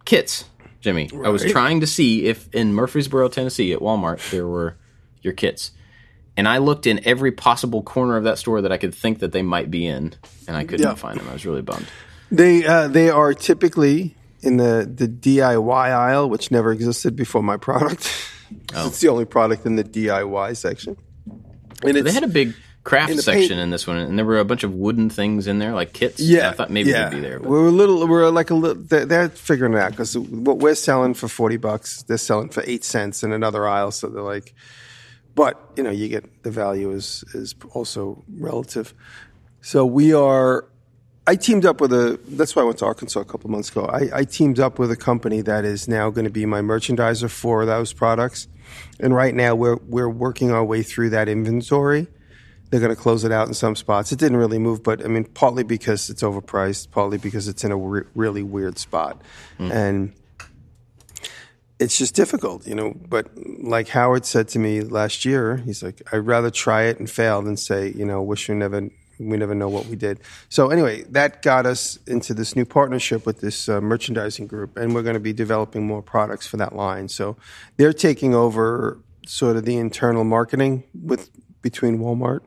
kits, Jimmy. I was trying to see if in Murfreesboro, Tennessee, at Walmart, there were your kits. And I looked in every possible corner of that store that I could think that they might be in, and I couldn't Yeah. find them. I was really bummed. They uh, they are typically in the, the DIY aisle, which never existed before my product. Oh. It's the only product in the DIY section. And They had a big craft In section paint- in this one, and there were a bunch of wooden things in there, like kits. Yeah, I thought maybe yeah. they'd be there. But. We're a little, we're like a little. They're, they're figuring it out because what we're selling for forty bucks, they're selling for eight cents in another aisle. So they're like, but you know, you get the value is is also relative. So we are. I teamed up with a. That's why I went to Arkansas a couple months ago. I, I teamed up with a company that is now going to be my merchandiser for those products, and right now we're we're working our way through that inventory. They're going to close it out in some spots. It didn't really move, but I mean, partly because it's overpriced, partly because it's in a re- really weird spot, mm. and it's just difficult, you know. But like Howard said to me last year, he's like, "I'd rather try it and fail than say, you know, wish we never we never know what we did." So anyway, that got us into this new partnership with this uh, merchandising group, and we're going to be developing more products for that line. So they're taking over sort of the internal marketing with between Walmart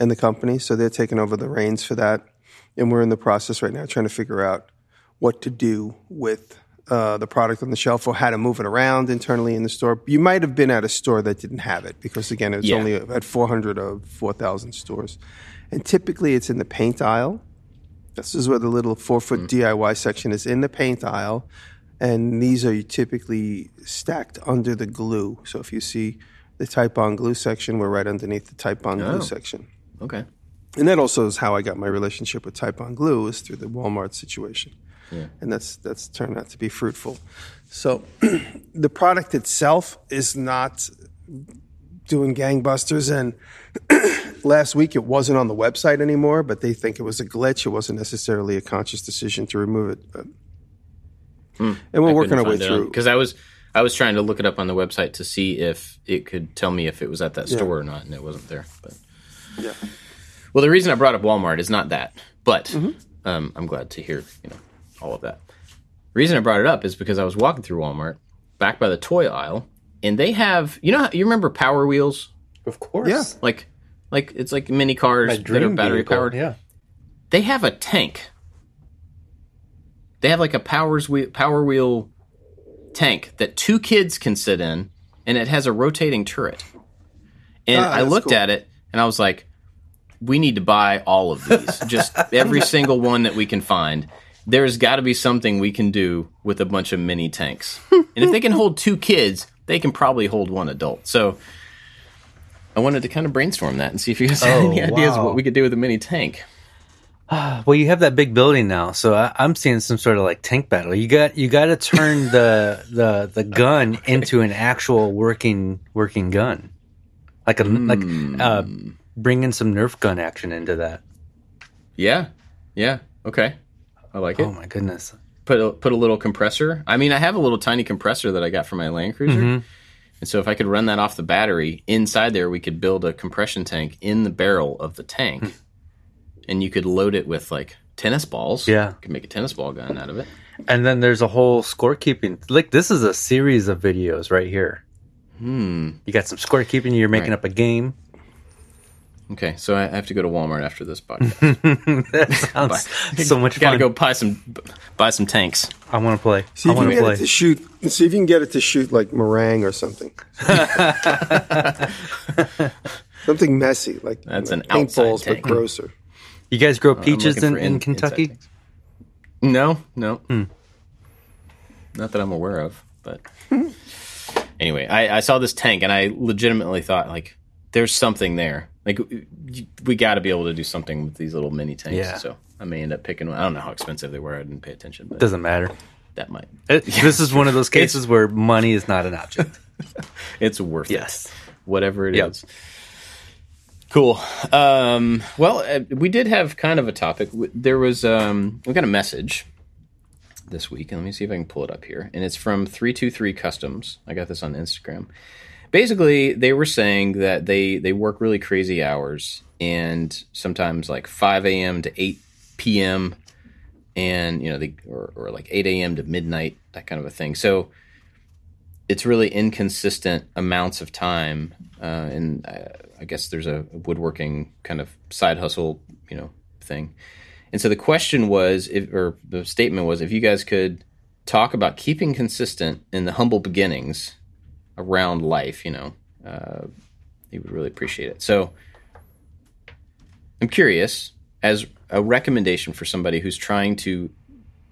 and the company. So they're taking over the reins for that. And we're in the process right now trying to figure out what to do with uh, the product on the shelf or how to move it around internally in the store. You might have been at a store that didn't have it because, again, it's Yeah. only at 400 of 4,000 stores. And typically it's in the paint aisle. This is where the little four foot DIY section is in the paint aisle. And these are typically stacked under the glue. So if you see the Titebond glue section, we're right underneath the Titebond Oh. glue section. Okay. And that also is how I got my relationship with Titebond Glue is through the Walmart situation, and that's that's turned out to be fruitful. So (clears throat) the product itself is not doing gangbusters, and (clears throat) last week it wasn't on the website anymore. But they think it was a glitch. It wasn't necessarily a conscious decision to remove it. But, and we're working our way through. because I was I was trying to look it up on the website to see if it could tell me if it was at that store or not, and it wasn't there. But Yeah. well, the reason I brought up Walmart is not that, but Mm-hmm. um, I'm glad to hear you know all of that. The reason I brought it up is because I was walking through Walmart back by the toy aisle, and they have you know you remember Power Wheels Of course. Yeah. like like it's like mini cars My that are battery vehicle, powered. Yeah. they have a tank. They have like a powers wheel, power wheel tank that two kids can sit in, and it has a rotating turret. And Ah, I looked cool. at it, and I was like, "We need to buy all of these, just (laughs) every single one that we can find." There's got to be something we can do with a bunch of mini tanks, (laughs) and if they can hold two kids, they can probably hold one adult. So. I wanted to kind of brainstorm that and see if you guys had Oh, any ideas of wow. what we could do with a mini tank. (sighs) Well, you have that big building now, so I, I'm seeing some sort of like tank battle. You got you got to turn the (laughs) the the gun into an actual working working gun, like a like uh, bring in some Nerf gun action into that. Yeah, yeah, okay, I like it. Oh my goodness! Put a, put a little compressor. I mean, I have a little tiny compressor that I got from my Land Cruiser, Mm-hmm. and so if I could run that off the battery inside there, we could build a compression tank in the barrel of the tank, Hmm. and you could load it with like tennis balls. Yeah. you could make a tennis ball gun out of it. And then there's a whole scorekeeping. Like this is a series of videos right here. Hmm. You got some scorekeeping. You're making Right. up a game. Okay, so I have to go to Walmart after this podcast. (laughs) that sounds so much fun. Got to go buy some buy some tanks. I want to play. See I if you want can to get play. it to shoot. See if you can get it to shoot like meringue or something. (laughs) something messy, like That's like an outside paintballs, but tank. grosser. You guys grow peaches looking in, in in- Kentucky? No, no. Hmm. Not that I'm aware of, but anyway, I, I saw this tank and I legitimately thought like there's something there. Like we got to be able to do something with these little mini tanks. Yeah. So I may end up picking one. I don't know how expensive they were. I didn't pay attention, but Doesn't matter. that might. It- (laughs) This is one of those (laughs) cases where money is not an object. (laughs) It's worth Yes. it. Whatever it is. Yep. Cool. Um, well, uh, we did have kind of a topic. There was um, we got a message this week, and let me see if I can pull it up here. And it's from three two three Customs. I got this on Instagram. Basically, they were saying that they they work really crazy hours, and sometimes like five a.m. to eight p.m. and you know they or, or like eight a.m. to midnight, that kind of a thing. So it's really inconsistent amounts of time, uh, and uh, I guess there's a woodworking kind of side hustle, you know, thing. And so the question was, if, or the statement was, if you guys could talk about keeping consistent in the humble beginnings around life, you know, uh, he would really appreciate it. So I'm curious as a recommendation for somebody who's trying to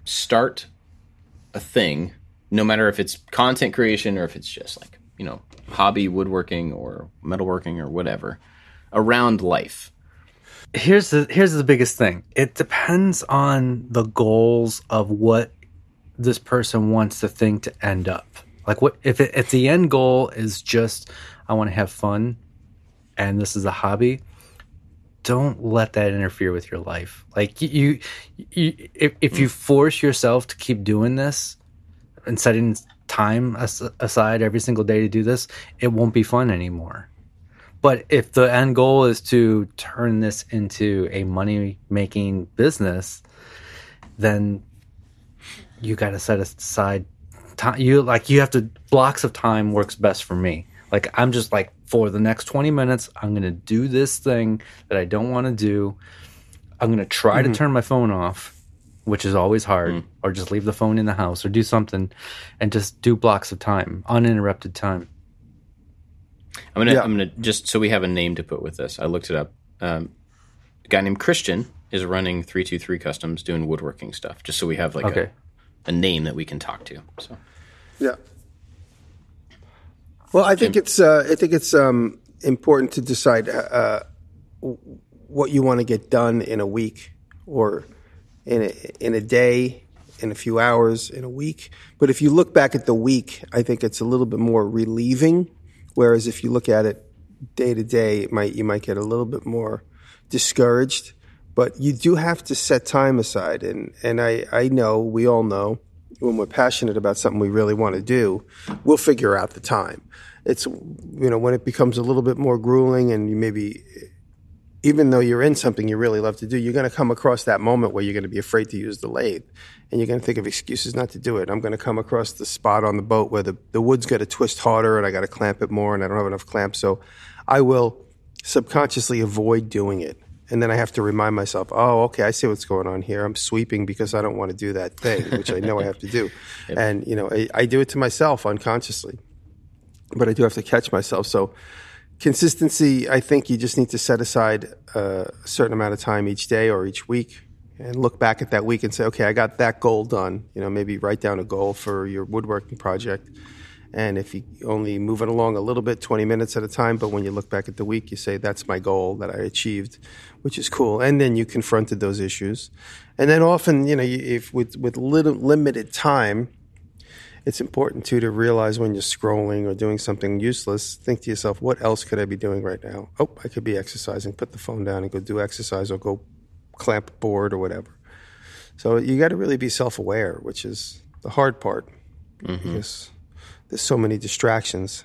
start a thing, no matter if it's content creation or if it's just like, you know, hobby woodworking or metalworking or whatever, around life. Here's the here's the biggest thing. It depends on the goals of what this person wants the thing to end up. Like what if it, if the end goal is just I want to have fun and this is a hobby, don't let that interfere with your life. Like you, you if, if you force yourself to keep doing this and setting time as- aside every single day to do this, it won't be fun anymore. But if the end goal is to turn this into a money making business, then you got to set aside time. You like you have to blocks of time works best for me. Like I'm just like for the next 20 minutes, I'm going to do this thing that I don't want to do. I'm going to try to turn my phone off, which is always hard, or just leave the phone in the house or do something and just do blocks of time, uninterrupted time. I'm gonna Yeah. I'm gonna just so we have a name to put with this. I looked it up. Um, a guy named Christian is running three two three customs doing woodworking stuff. Just so we have like Okay. a, a name that we can talk to. So Yeah. Well, I think it's uh, I think it's um, important to decide uh, what you want to get done in a week or in a, in a day, in a few hours, in a week. But if you look back at the week, I think it's a little bit more relieving. Whereas if you look at it day to day, it might you might get a little bit more discouraged. But you do have to set time aside, and and I I know we all know when we're passionate about something we really want to do, we'll figure out the time. It's you know when it becomes a little bit more grueling, and you maybe even though you're in something you really love to do, you're going to come across that moment where you're going to be afraid to use the lathe, and you're going to think of excuses not to do it. I'm going to come across the spot on the boat where the the wood's got to twist harder, and I got to clamp it more, and I don't have enough clamps, so I will subconsciously avoid doing it. And then I have to remind myself, oh, okay, I see what's going on here. I'm sweeping because I don't want to do that thing, which I know I have to do. (laughs) And, you know, I, I do it to myself unconsciously, but I do have to catch myself. So, consistency, I think you just need to set aside a certain amount of time each day or each week and look back at that week and say, okay, I got that goal done. You know, maybe write down a goal for your woodworking project. And if you only move it along a little bit, 20 minutes at a time, but when you look back at the week, you say, that's my goal that I achieved, which is cool. And then you confronted those issues. And then often, you know, if with, with little, limited time, it's important too to realize when you're scrolling or doing something useless, think to yourself, what else could I be doing right now? Oh, I could be exercising. Put the phone down and go do exercise or go clamp a board or whatever. So you got to really be self aware, which is the hard part mm-hmm. because there's so many distractions.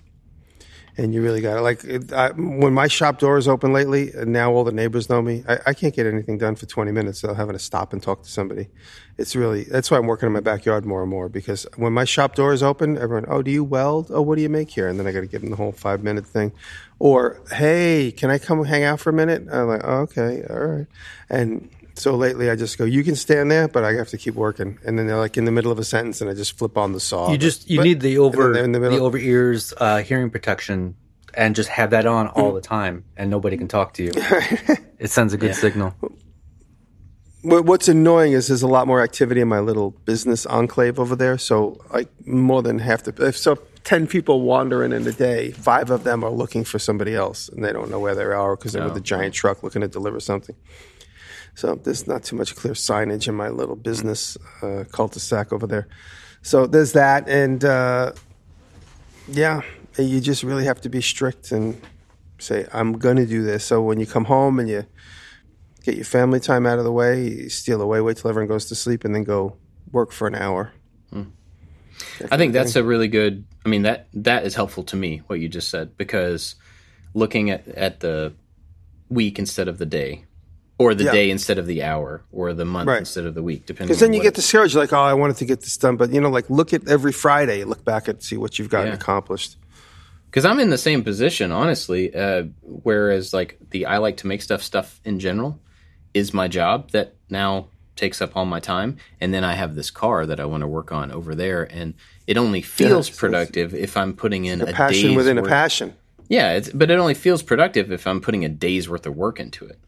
And you really got to like I, when my shop door is open lately, and now all the neighbors know me. I, I can't get anything done for 20 minutes without having to stop and talk to somebody. It's really that's why I'm working in my backyard more and more because when my shop door is open, everyone, oh, do you weld? Oh, what do you make here? And then I got to give them the whole five minute thing, or hey, can I come hang out for a minute? I'm like, oh, okay, all right. And so lately, I just go, you can stand there, but I have to keep working. And then they're like in the middle of a sentence, and I just flip on the saw. You just you But- need the over the, the over ears uh, hearing protection and just have that on all the time and nobody can talk to you. (laughs) it sends a good signal. What's annoying is there's a lot more activity in my little business enclave over there. So, like, more than half the if so, ten people wandering in a day, five of them are looking for somebody else, and they don't know where they are because they're with a giant truck looking to deliver something. So there's not too much clear signage in my little business uh, cul-de-sac over there. So there's that, and uh, yeah, you just really have to be strict and say, "I'm going to do this." So when you come home and you get your family time out of the way, you steal away, wait till everyone goes to sleep, and then go work for an hour. I think that's a really good. I mean that that is helpful to me what you just said because looking at at the week instead of the day, or the Yeah. day instead of the hour, or the month Right. instead of the week, depending. Because then you get discouraged, like, "Oh, I wanted to get this done," but you know, like, look at every Friday, look back and see what you've gotten Yeah. accomplished. because I'm in the same position, honestly. Uh, whereas, like the I like to make stuff stuff in general is my job that now takes up all my time, and then I have this car that I want to work on over there, and it only feels it's- productive if I'm putting in a, A passion within a passion. Yeah, it's, but it only feels productive if I'm putting a day's worth of work into it.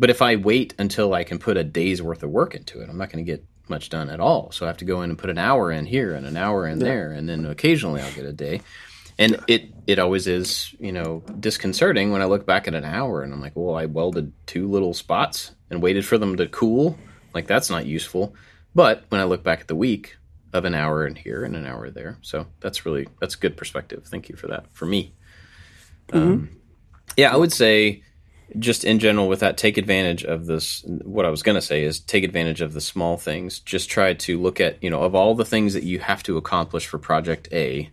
But if I wait until I can put a day's worth of work into it, I'm not going to get much done at all. So I have to go in and put an hour in here and an hour in there, and then occasionally I'll get a day. And it it always is, you know, disconcerting when I look back at an hour and I'm like, well, I welded two little spots and waited for them to cool. Like that's not useful. But when I look back at the week of an hour in here and an hour there, so that's really that's good perspective. Thank you for that. For me, um, yeah, I would say just in general with that take advantage of this what i was going to say is take advantage of the small things. Just try to look at you know of all the things that you have to accomplish for project a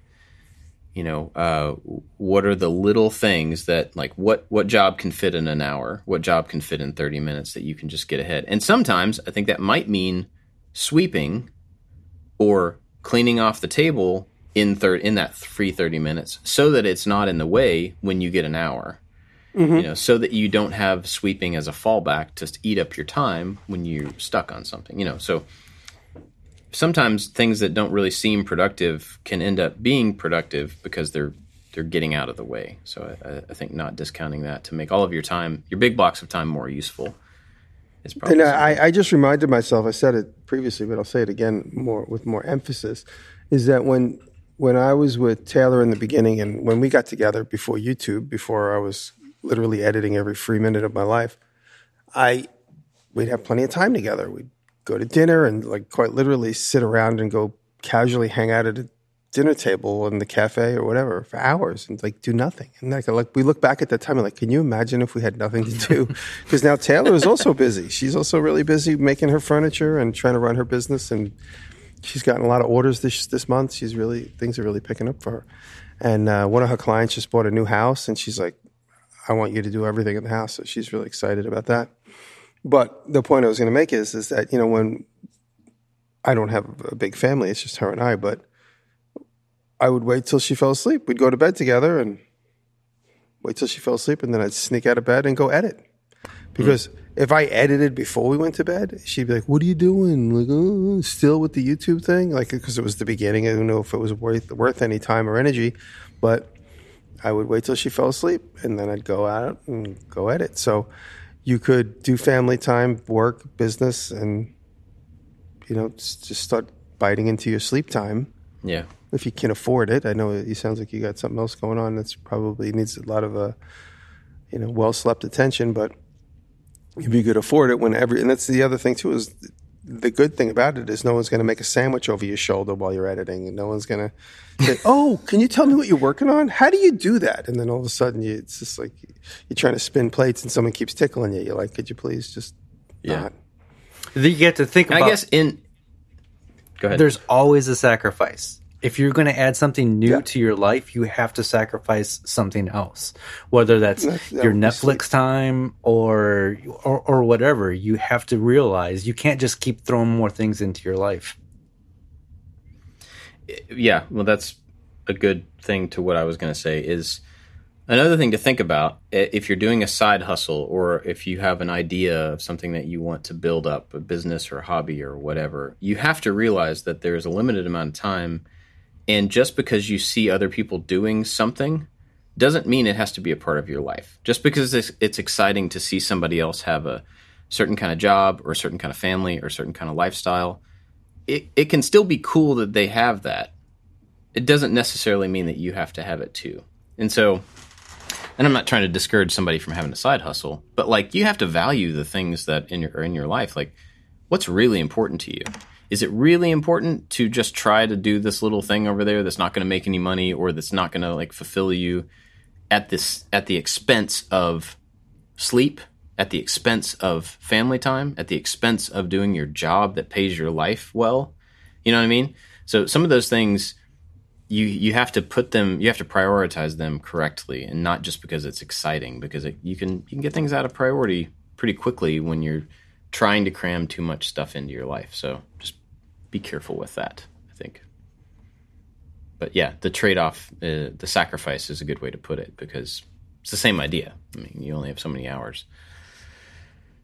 you know uh, what are the little things that like what what job can fit in an hour? What job can fit in 30 minutes that you can just get ahead? And sometimes i think that might mean sweeping or cleaning off the table in third in that free 30 minutes so that it's not in the way when you get an hour Mm-hmm. you know so that you don't have sweeping as a fallback to eat up your time when you're stuck on something you know so sometimes things that don't really seem productive can end up being productive because they're they're getting out of the way so I, I think not discounting that to make all of your time your big blocks of time more useful is probably And I, I just reminded myself. I said it previously, but I'll say it again more with more emphasis. Is that when when I was with Taylor in the beginning, and when we got together before YouTube, before I was literally editing every free minute of my life, I we'd have plenty of time together. We'd go to dinner and like quite literally sit around and go casually hang out at a dinner table in the cafe or whatever for hours and like do nothing. And like, like we look back at that time and like, can you imagine if we had nothing to do? (laughs) Because now Taylor is also busy. She's also really busy making her furniture and trying to run her business and she's gotten a lot of orders this this month. She's really things are really picking up for her. And uh, one of her clients just bought a new house, and she's like, "I want you to do everything in the house." So she's really excited about that. But the point I was going to make is is that you know when I don't have a big family, it's just her and I. But I would wait till she fell asleep. We'd go to bed together and wait till she fell asleep, and then I'd sneak out of bed and go edit. Because if I edited before we went to bed, she'd be like, "What are you doing? Like, oh, still with the YouTube thing?" Like, because it was the beginning. I don't know if it was worth worth any time or energy, but I would wait till she fell asleep, and then I'd go out and go edit. So you could do family time, work, business, and you know just just start biting into your sleep time yeah if you can afford it. I know it sounds like you got something else going on that's probably needs a lot of uh, you know well slept attention, but if you could afford it, whenever and that's the other thing too is the good thing about it is no one's going to make a sandwich over your shoulder while you're editing, and no one's going to say, (laughs) "Oh, can you tell me what you're working on? How do you do that?" And then all of a sudden, you, it's just like you're trying to spin plates, and someone keeps tickling you. You're like, "Could you please just Yeah. not?" You get to think about. i guess in go ahead there's always a sacrifice. If you're going to add something new Yeah. to your life, you have to sacrifice something else, whether that's That's- that your would be Netflix time or, or or whatever. You have to realize you can't just keep throwing more things into your life. yeah well that's a good thing to what i was going to say is another thing to think about if you're doing a side hustle or if you have an idea of something that you want to build up a business or a hobby or whatever you have to realize that there's a limited amount of time and just because you see other people doing something doesn't mean it has to be a part of your life just because it's, it's exciting to see somebody else have a certain kind of job or a certain kind of family or a certain kind of lifestyle it, it can still be cool that they have that. It doesn't necessarily mean that you have to have it too. And so, and I'm not trying to discourage somebody from having a side hustle, but like you have to value the things that in your in your life. Like, what's really important to you? Is it really important to just try to do this little thing over there that's not going to make any money or that's not going to like fulfill you at this at the expense of sleep, at the expense of family time, at the expense of doing your job that pays your life well. You know what I mean? So some of those things you you have to put them you have to prioritize them correctly and not just because it's exciting because it, you can you can get things out of priority pretty quickly when you're trying to cram too much stuff into your life. So just be careful with that, I think. But yeah, the trade-off uh, the sacrifice is a good way to put it because it's the same idea. I mean, you only have so many hours.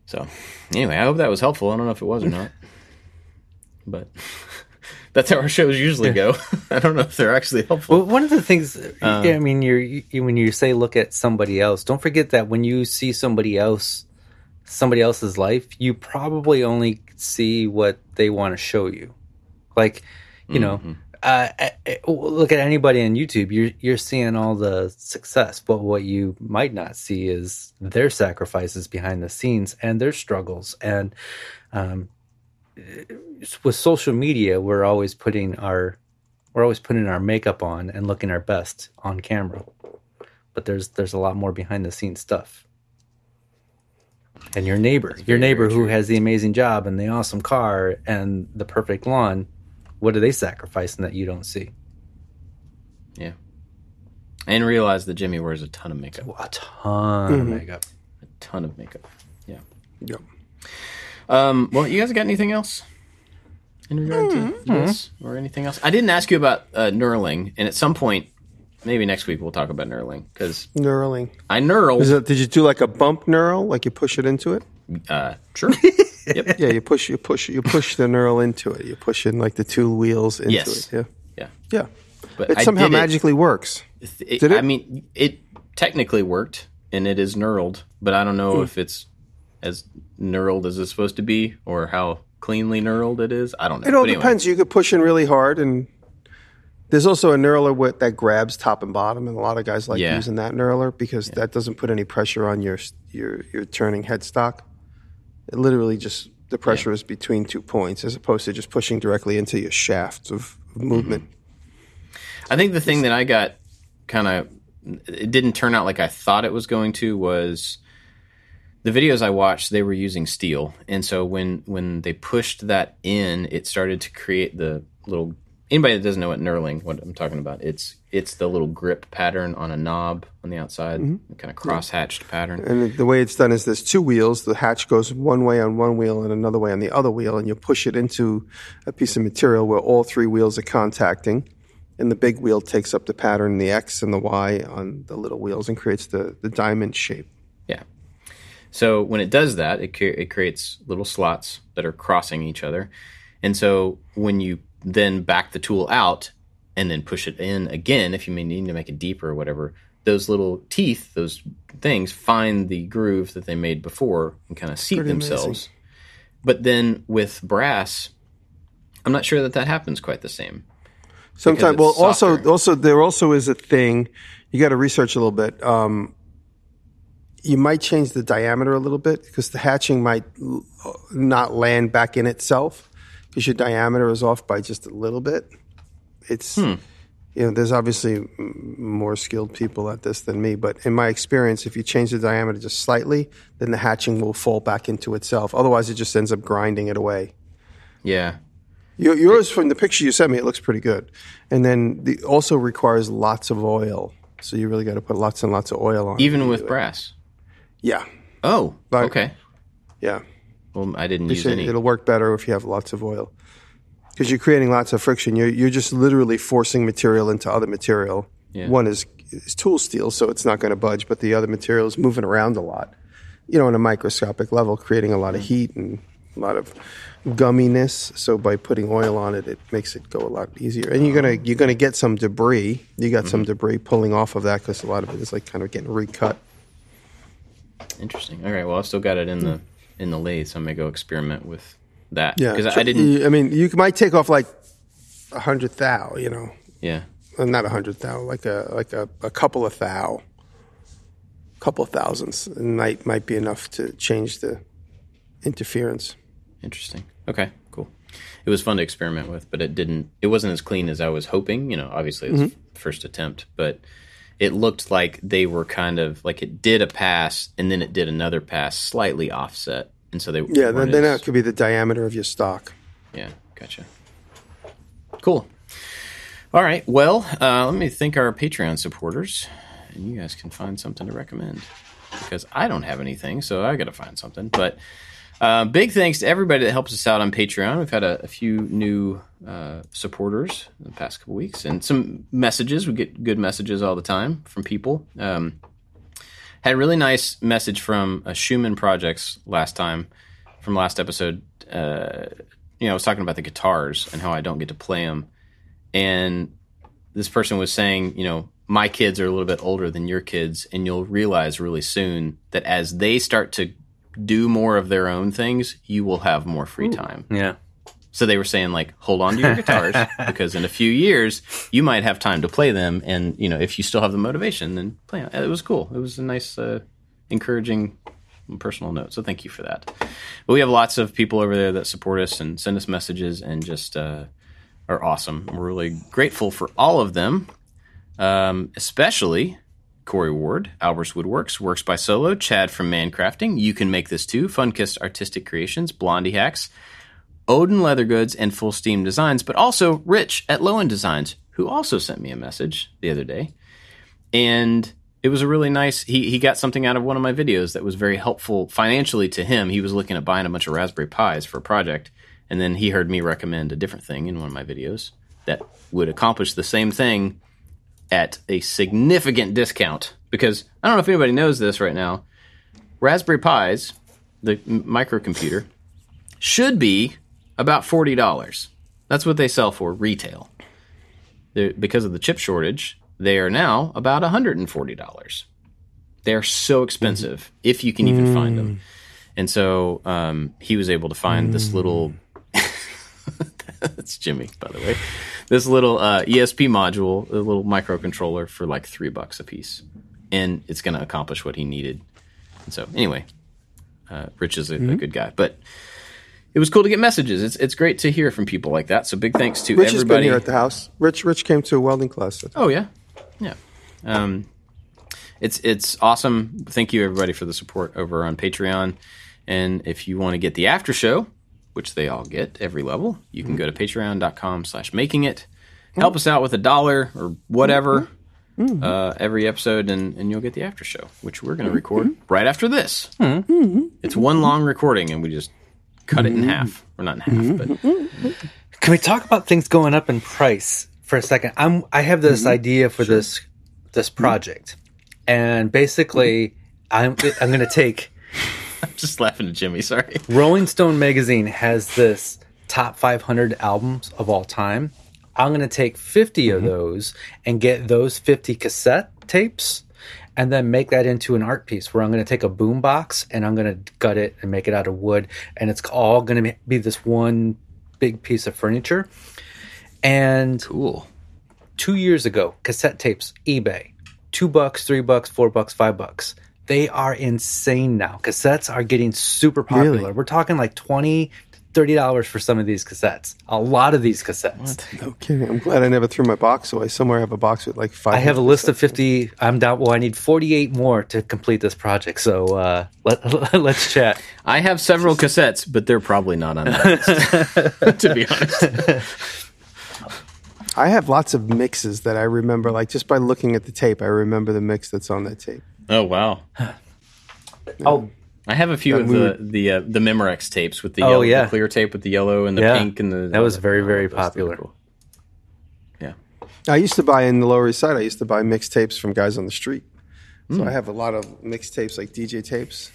So, anyway, I hope that was helpful. I don't know if it was or not, (laughs) but (laughs) that's how our shows usually go. (laughs) I don't know if they're actually helpful. Well, one of the things, I mean, you're, you, when you say look at somebody else, don't forget that when you see somebody else somebody else's life, you probably only see what they want to show you. Like, you know, uh, uh, uh, look at anybody on YouTube. You're you're seeing all the success, but what you might not see is their sacrifices behind the scenes and their struggles. And um, with social media, we're always putting our we're always putting our makeup on and looking our best on camera. But there's there's a lot more behind the scenes stuff. And your neighbor, your neighbor who has the amazing job and the awesome car and the perfect lawn, what are they sacrificing that you don't see? Yeah. And realize that Jimmy wears a ton of makeup. A ton of makeup. A ton of makeup. Yeah. Yep. Um, well, you guys got anything else in regard to this or anything else? I didn't ask you about uh, knurling, and at some point, maybe next week we'll talk about knurling because Knurling. I knurled. Is it, did you do like a bump knurl? Like you push it into it? Uh, sure. (laughs) yep. Yeah, you push, you push, you push the knurl into it. You push in like the two wheels into Yes. it. Yeah. Yeah, yeah. But It I somehow did it- magically works. It, Did it? I mean, it technically worked, and it is knurled, but I don't know Hmm. if it's as knurled as it's supposed to be, or how cleanly knurled it is. I don't know. It all anyway, depends. You could push in really hard, and there's also a knurler with, that grabs top and bottom, and a lot of guys like Yeah. using that knurler because that doesn't put any pressure on your your your turning headstock. It literally just the pressure is between two points, as opposed to just pushing directly into your shafts of, of mm-hmm. movement. I think the thing that I got kind of it didn't turn out like I thought it was going to was the videos I watched they were using steel. And so when when they pushed that in it started to create the little anybody that doesn't know what knurling what I'm talking about it's it's the little grip pattern on a knob on the outside mm-hmm. kind of cross hatched pattern And the way it's done is there's two wheels. The hatch goes one way on one wheel and another way on the other wheel, and you push it into a piece of material where all three wheels are contacting. And the big wheel takes up the pattern, the X and the Y on the little wheels, and creates the, the diamond shape. Yeah. So when it does that, it, cre- it creates little slots that are crossing each other. And so when you then back the tool out and then push it in again, if you may need to make it deeper or whatever, those little teeth, those things, find the groove that they made before and kind of seat Pretty themselves. amazing. But then with brass, I'm not sure that that happens quite the same. Sometimes, well, also, softer. also there also is a thing you got to research a little bit. Um, you might change the diameter a little bit because the hatching might not land back in itself because your diameter is off by just a little bit. It's Hmm. you know, there's obviously more skilled people at this than me, but in my experience, if you change the diameter just slightly, then the hatching will fall back into itself. Otherwise, it just ends up grinding it away. Yeah. Your- Yours, from the picture you sent me, it looks pretty good. And then the also requires lots of oil, so you really got to put lots and lots of oil on. it. Even with brass. yeah, Oh, Like- okay. yeah. Well, I didn't They use any. It'll work better if you have lots of oil because you're creating lots of friction. You're you're just literally forcing material into other material. Yeah. One is is tool steel, so it's not going to budge, but the other material is moving around a lot. You know, on a microscopic level, creating a lot of mm. heat and a lot of gumminess. So by putting oil on it, it makes it go a lot easier. And you're gonna um. you're gonna get some debris. You got Mm-hmm. some debris pulling off of that because a lot of it is like kind of getting recut. Interesting. All right. Well, I've still got it in hmm. the in the lathe, so I'm gonna go experiment with that. Yeah, because I didn't. I mean, you might take off like a hundred thou. You know. Yeah. uh, not a hundred thou, like a like a, a couple of thou, couple of thousands, might might be enough to change the interference. Interesting. Okay. Cool. It was fun to experiment with, but it didn't. It wasn't as clean as I was hoping. You know, obviously it was Mm-hmm. first attempt, but it looked like they were kind of like it did a pass and then it did another pass slightly offset, and so they Yeah, then, then as- that could be the diameter of your stock. Yeah, gotcha. Cool. All right. Well, uh, let me thank our Patreon supporters, and you guys can find something to recommend because I don't have anything, so I got to find something. But uh, big thanks to everybody that helps us out on Patreon. We've had a, a few new uh, supporters in the past couple weeks, and some messages. We get good messages all the time from people. Um, had a really nice message from uh, Schumann Projects last time, from last episode. Uh, you know, I was talking about the guitars and how I don't get to play them, and this person was saying, you know, my kids are a little bit older than your kids, and you'll realize really soon that as they start to do more of their own things, you will have more free time. Yeah. So they were saying like, hold on to your (laughs) guitars because in a few years you might have time to play them, and you know if you still have the motivation, then play. Them. It was cool. It was a nice, uh, encouraging, personal note. So thank you for that. But we have lots of people over there that support us and send us messages and just uh, are awesome. We're really grateful for all of them, um, especially. Corey Ward, Alberts Woodworks, Works by Solo, Chad from Mancrafting, You Can Make This Too, Funkist Artistic Creations, Blondie Hacks, Odin Leather Goods and Full Steam Designs, but also Rich at Lowen Designs, who also sent me a message the other day. And it was a really nice he he got something out of one of my videos that was very helpful financially to him. He was looking at buying a bunch of Raspberry Pis for a project, and then he heard me recommend a different thing in one of my videos that would accomplish the same thing at a significant discount. Because I don't know if anybody knows this right now. Raspberry Pis, the m- microcomputer, should be about forty dollars. That's what they sell for retail. They're, because of the chip shortage, they are now about hundred and forty dollars. They are so expensive if you can even find them. And so um, he was able to find this little. (laughs) That's Jimmy, by the way. This little uh, ESP module, a little microcontroller for like three bucks a piece, and it's going to accomplish what he needed. And so, anyway, uh, Rich is a, a good guy, but it was cool to get messages. It's it's great to hear from people like that. So big thanks to Rich has been everybody. here at the house. Rich, Rich came to a welding class. Oh yeah, yeah. Um, it's it's awesome. Thank you everybody for the support over on Patreon. And if you want to get the after show, which they all get every level, you can hmm. go to patreon.com slash making it. Hmm. Help us out with a dollar or whatever hmm. uh, every episode, and, and you'll get the after show, which we're going to record right after this. It's one long recording, and we just cut it in half. Or not in half, but Can we talk about things going up in price for a second? I'm I have this mm-hmm. idea for this this project, and basically mm-hmm. I'm I'm going to take just laughing at Jimmy. Sorry. Rolling Stone magazine has this top 500 albums of all time. I'm going to take 50 of mm-hmm. those and get those 50 cassette tapes and then make that into an art piece where I'm going to take a boom box and I'm going to gut it and make it out of wood and it's all going to be this one big piece of furniture. And Cool. two years ago, cassette tapes, eBay, two bucks, three bucks, four bucks, five bucks. They are insane now. Cassettes are getting super popular. Really? We're talking like twenty, thirty dollars for some of these cassettes. A lot of these cassettes. No kidding. I'm glad I never threw my box away. Somewhere I have a box with like five. I have a list of fifty. I'm down. Well, I need forty-eight more to complete this project. So uh, (laughs) let let's chat. I have several cassettes, but they're probably not on that list, (laughs) to be honest. I have lots of mixes that I remember, like just by looking at the tape, I remember the mix that's on that tape. Oh wow! (sighs) Oh, I have a few of we the the uh, the Memorex tapes with the Oh, yellow, yeah. the clear tape with the yellow and the Yeah. pink and the. That was very, oh, very those things are popular. cool. Yeah, I used to buy in the Lower East Side. I used to buy mixtapes from guys on the street. So Hmm. I have a lot of mixtapes, like DJ tapes.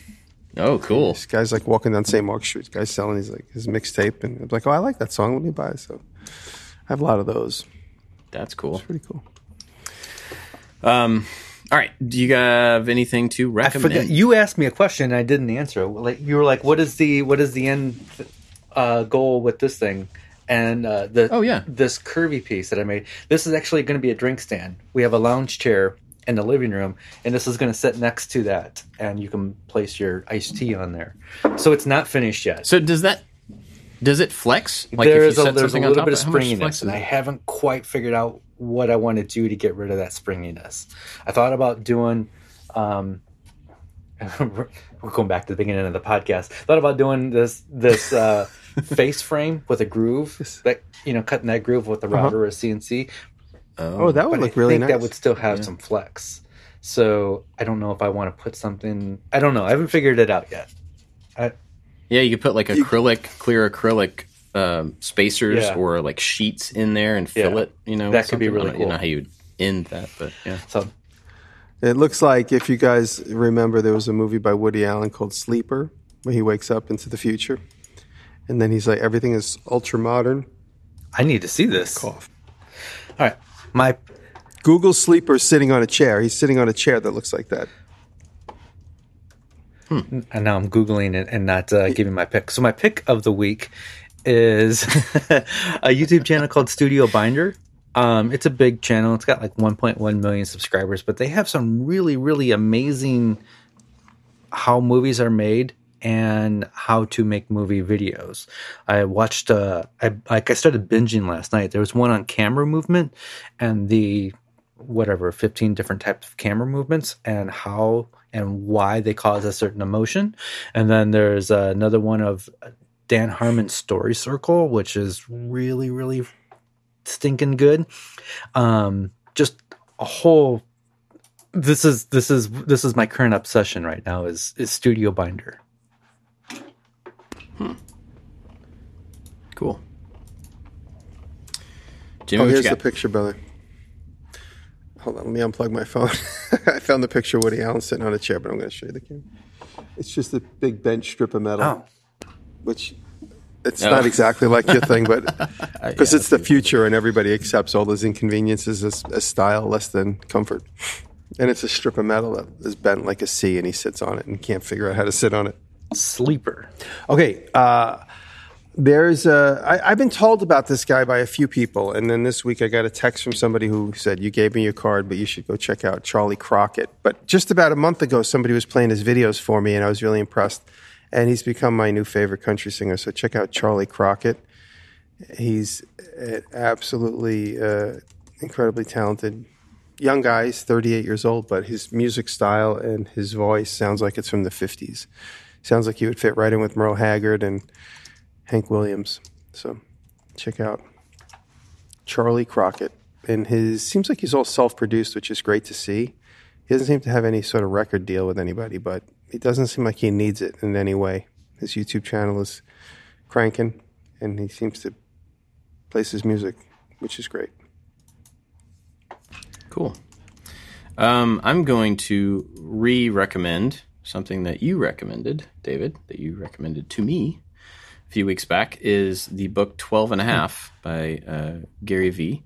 Oh, cool. This guy's like walking down St. Mark Street. Guy's selling his like his mixtape, and I'm like, oh, I like that song. Let me buy it. So I have a lot of those. That's cool. That's pretty cool. Um, all right. Do you have anything to I recommend? forgot. You asked me a question and I didn't answer. Like you were like, "What is the what is the end uh, goal with this thing?" And uh, the Oh, yeah. this curvy piece that I made. This is actually going to be a drink stand. We have a lounge chair in the living room, and this is going to sit next to that, and you can place your iced tea on there. So it's not finished yet. So does that does it flex? Like there's you a set there's a little bit of how much springiness, flex and I haven't quite figured out what I want to do to get rid of that springiness. I thought about doing. Um, (laughs) we're going back to the beginning of the podcast. Thought about doing this this uh, (laughs) face frame with a groove, that you know, cutting that groove with the router or a CNC. Oh, that would look I really think nice. that would still have some flex. So I don't know if I want to put something. I don't know. I haven't figured it out yet. I, Yeah, you could put like acrylic, clear acrylic um, spacers Yeah. or like sheets in there and fill Yeah. it. You know, That could be something. really I don't- You know how you would end that, but yeah. so It looks like if you guys remember, there was a movie by Woody Allen called Sleeper, where he wakes up into the future, and then he's like, everything is ultra modern. I need to see this. All Cough. right, my Google Sleeper sitting on a chair. He's sitting on a chair that looks like that. And now I'm googling it and not uh, giving my pick. So my pick of the week is (laughs) a YouTube channel called Studio Binder. Um, it's a big channel. It's got like 1.1 million subscribers, but they have some really, really amazing how movies are made and how to make movie videos. I watched, uh, I like I started binging last night. There was one on camera movement and the whatever 15 different types of camera movements and how and why they cause a certain emotion. And then there's uh, another one of Dan Harmon's Story Circle, which is really, really stinking good. Um, just a whole. This is this is this is my current obsession right now is is Studio Binder. Cool. Jimmy, Oh, here's the picture, brother. Hold on, let me unplug my phone. (laughs) I found the picture of Woody Allen sitting on a chair, but I'm going to show you the camera. It's just a big bench strip of metal, Oh, which it's Oh. not exactly like your thing, but (laughs) because yeah, it's the future and everybody accepts all those inconveniences as, as style less than comfort. And it's a strip of metal that is bent like a C, and he sits on it and can't figure out how to sit on it. sleeper. Okay. Uh, there's uh, I, I've been told about this guy by a few people, and then this week I got a text from somebody who said you gave me your card, but you should go check out Charley Crockett. But just about a month ago, somebody was playing his videos for me, and I was really impressed. And he's become my new favorite country singer. So check out Charley Crockett. He's an absolutely uh, incredibly talented young guy. He's 38 years old, but his music style and his voice sounds like it's from the 50s. Sounds like he would fit right in with Merle Haggard and Hank Williams. So check out Charley Crockett. And his seems like he's all self produced, which is great to see. He doesn't seem to have any sort of record deal with anybody, but it doesn't seem like he needs it in any way. His YouTube channel is cranking and he seems to place his music, which is great. Cool. Um, I'm going to re-recommend something that you recommended, David, that you recommended to me a few weeks back. Is the book 12 and a half by uh, Gary Vee.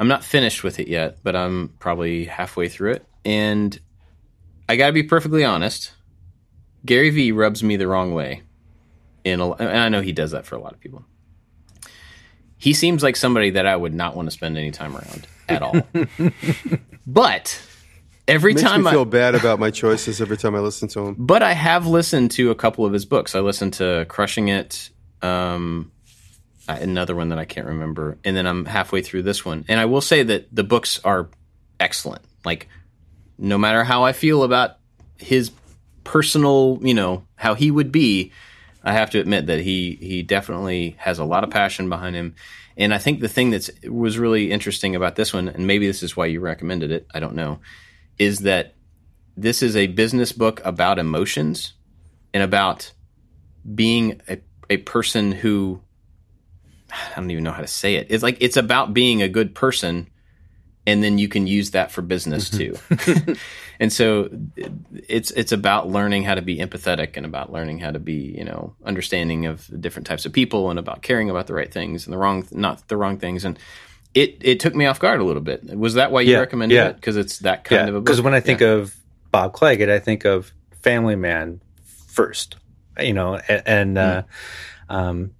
I'm not finished with it yet, but I'm probably halfway through it, and I got to be perfectly honest. Gary Vee rubs me the wrong way, in a, and I know he does that for a lot of people. He seems like somebody that I would not want to spend any time around at all. (laughs) but every Makes time me I, feel bad about my choices every time I listen to him. but I have listened to a couple of his books. I listened to Crushing It, um, uh, another one that I can't remember, and then I'm halfway through this one. And I will say that the books are excellent. Like, no matter how I feel about his personal, you know, how he would be, I have to admit that he he definitely has a lot of passion behind him. And I think the thing that was really interesting about this one, and maybe this is why you recommended it, I don't know, is that this is a business book about emotions and about being a, a person who I don't even know how to say it. It's like it's about being a good person and then you can use that for business too. (laughs) and so it's it's about learning how to be empathetic and about learning how to be, you know, understanding of the different types of people and about caring about the right things and the wrong not the wrong things and it it took me off guard a little bit. Was that why you Yeah, recommended yeah. it? Because it's that kind yeah, of a book. because when I think of Bob Clagett, I think of Family Man first, you know, and, and uh, um,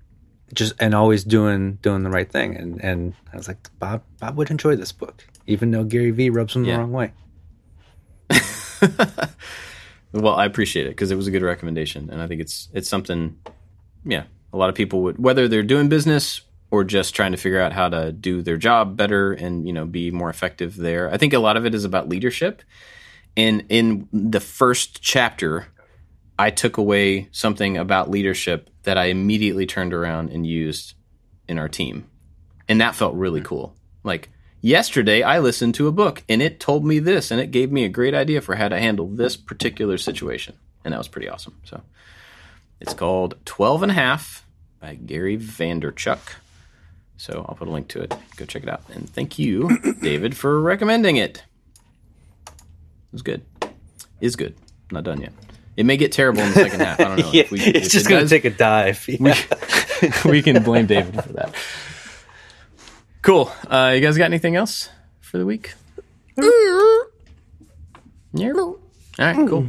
just and always doing doing the right thing. And and I was like, Bob Bob would enjoy this book, even though Gary Vee rubs him Yeah. the wrong way. (laughs) Well, I appreciate it because it was a good recommendation, and I think it's it's something. Yeah, a lot of people would whether they're doing business or just trying to figure out how to do their job better and you know be more effective there. I think a lot of it is about leadership. And in the first chapter, I took away something about leadership that I immediately turned around and used in our team, and that felt really hmm. cool. Like yesterday I listened to a book and it told me this and it gave me a great idea for how to handle this particular situation. And that was pretty awesome. So it's called 12 and a half by Gary Vaynerchuk. So I'll put a link to it. Go check it out. And thank you, (coughs) David, for recommending it. It was good. Is good. Not done yet. It may get terrible in the second half. I don't know. (laughs) yeah, If we- it's just it going to take a dive. Yeah. (laughs) we can blame David for that. Cool. Uh, you guys got anything else for the week? Yeah. All right, cool.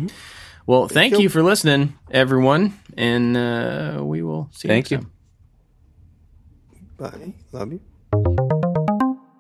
Well, thank, you. you. for listening, everyone, and uh, we will see Thank you. you. next time. Bye. Love you.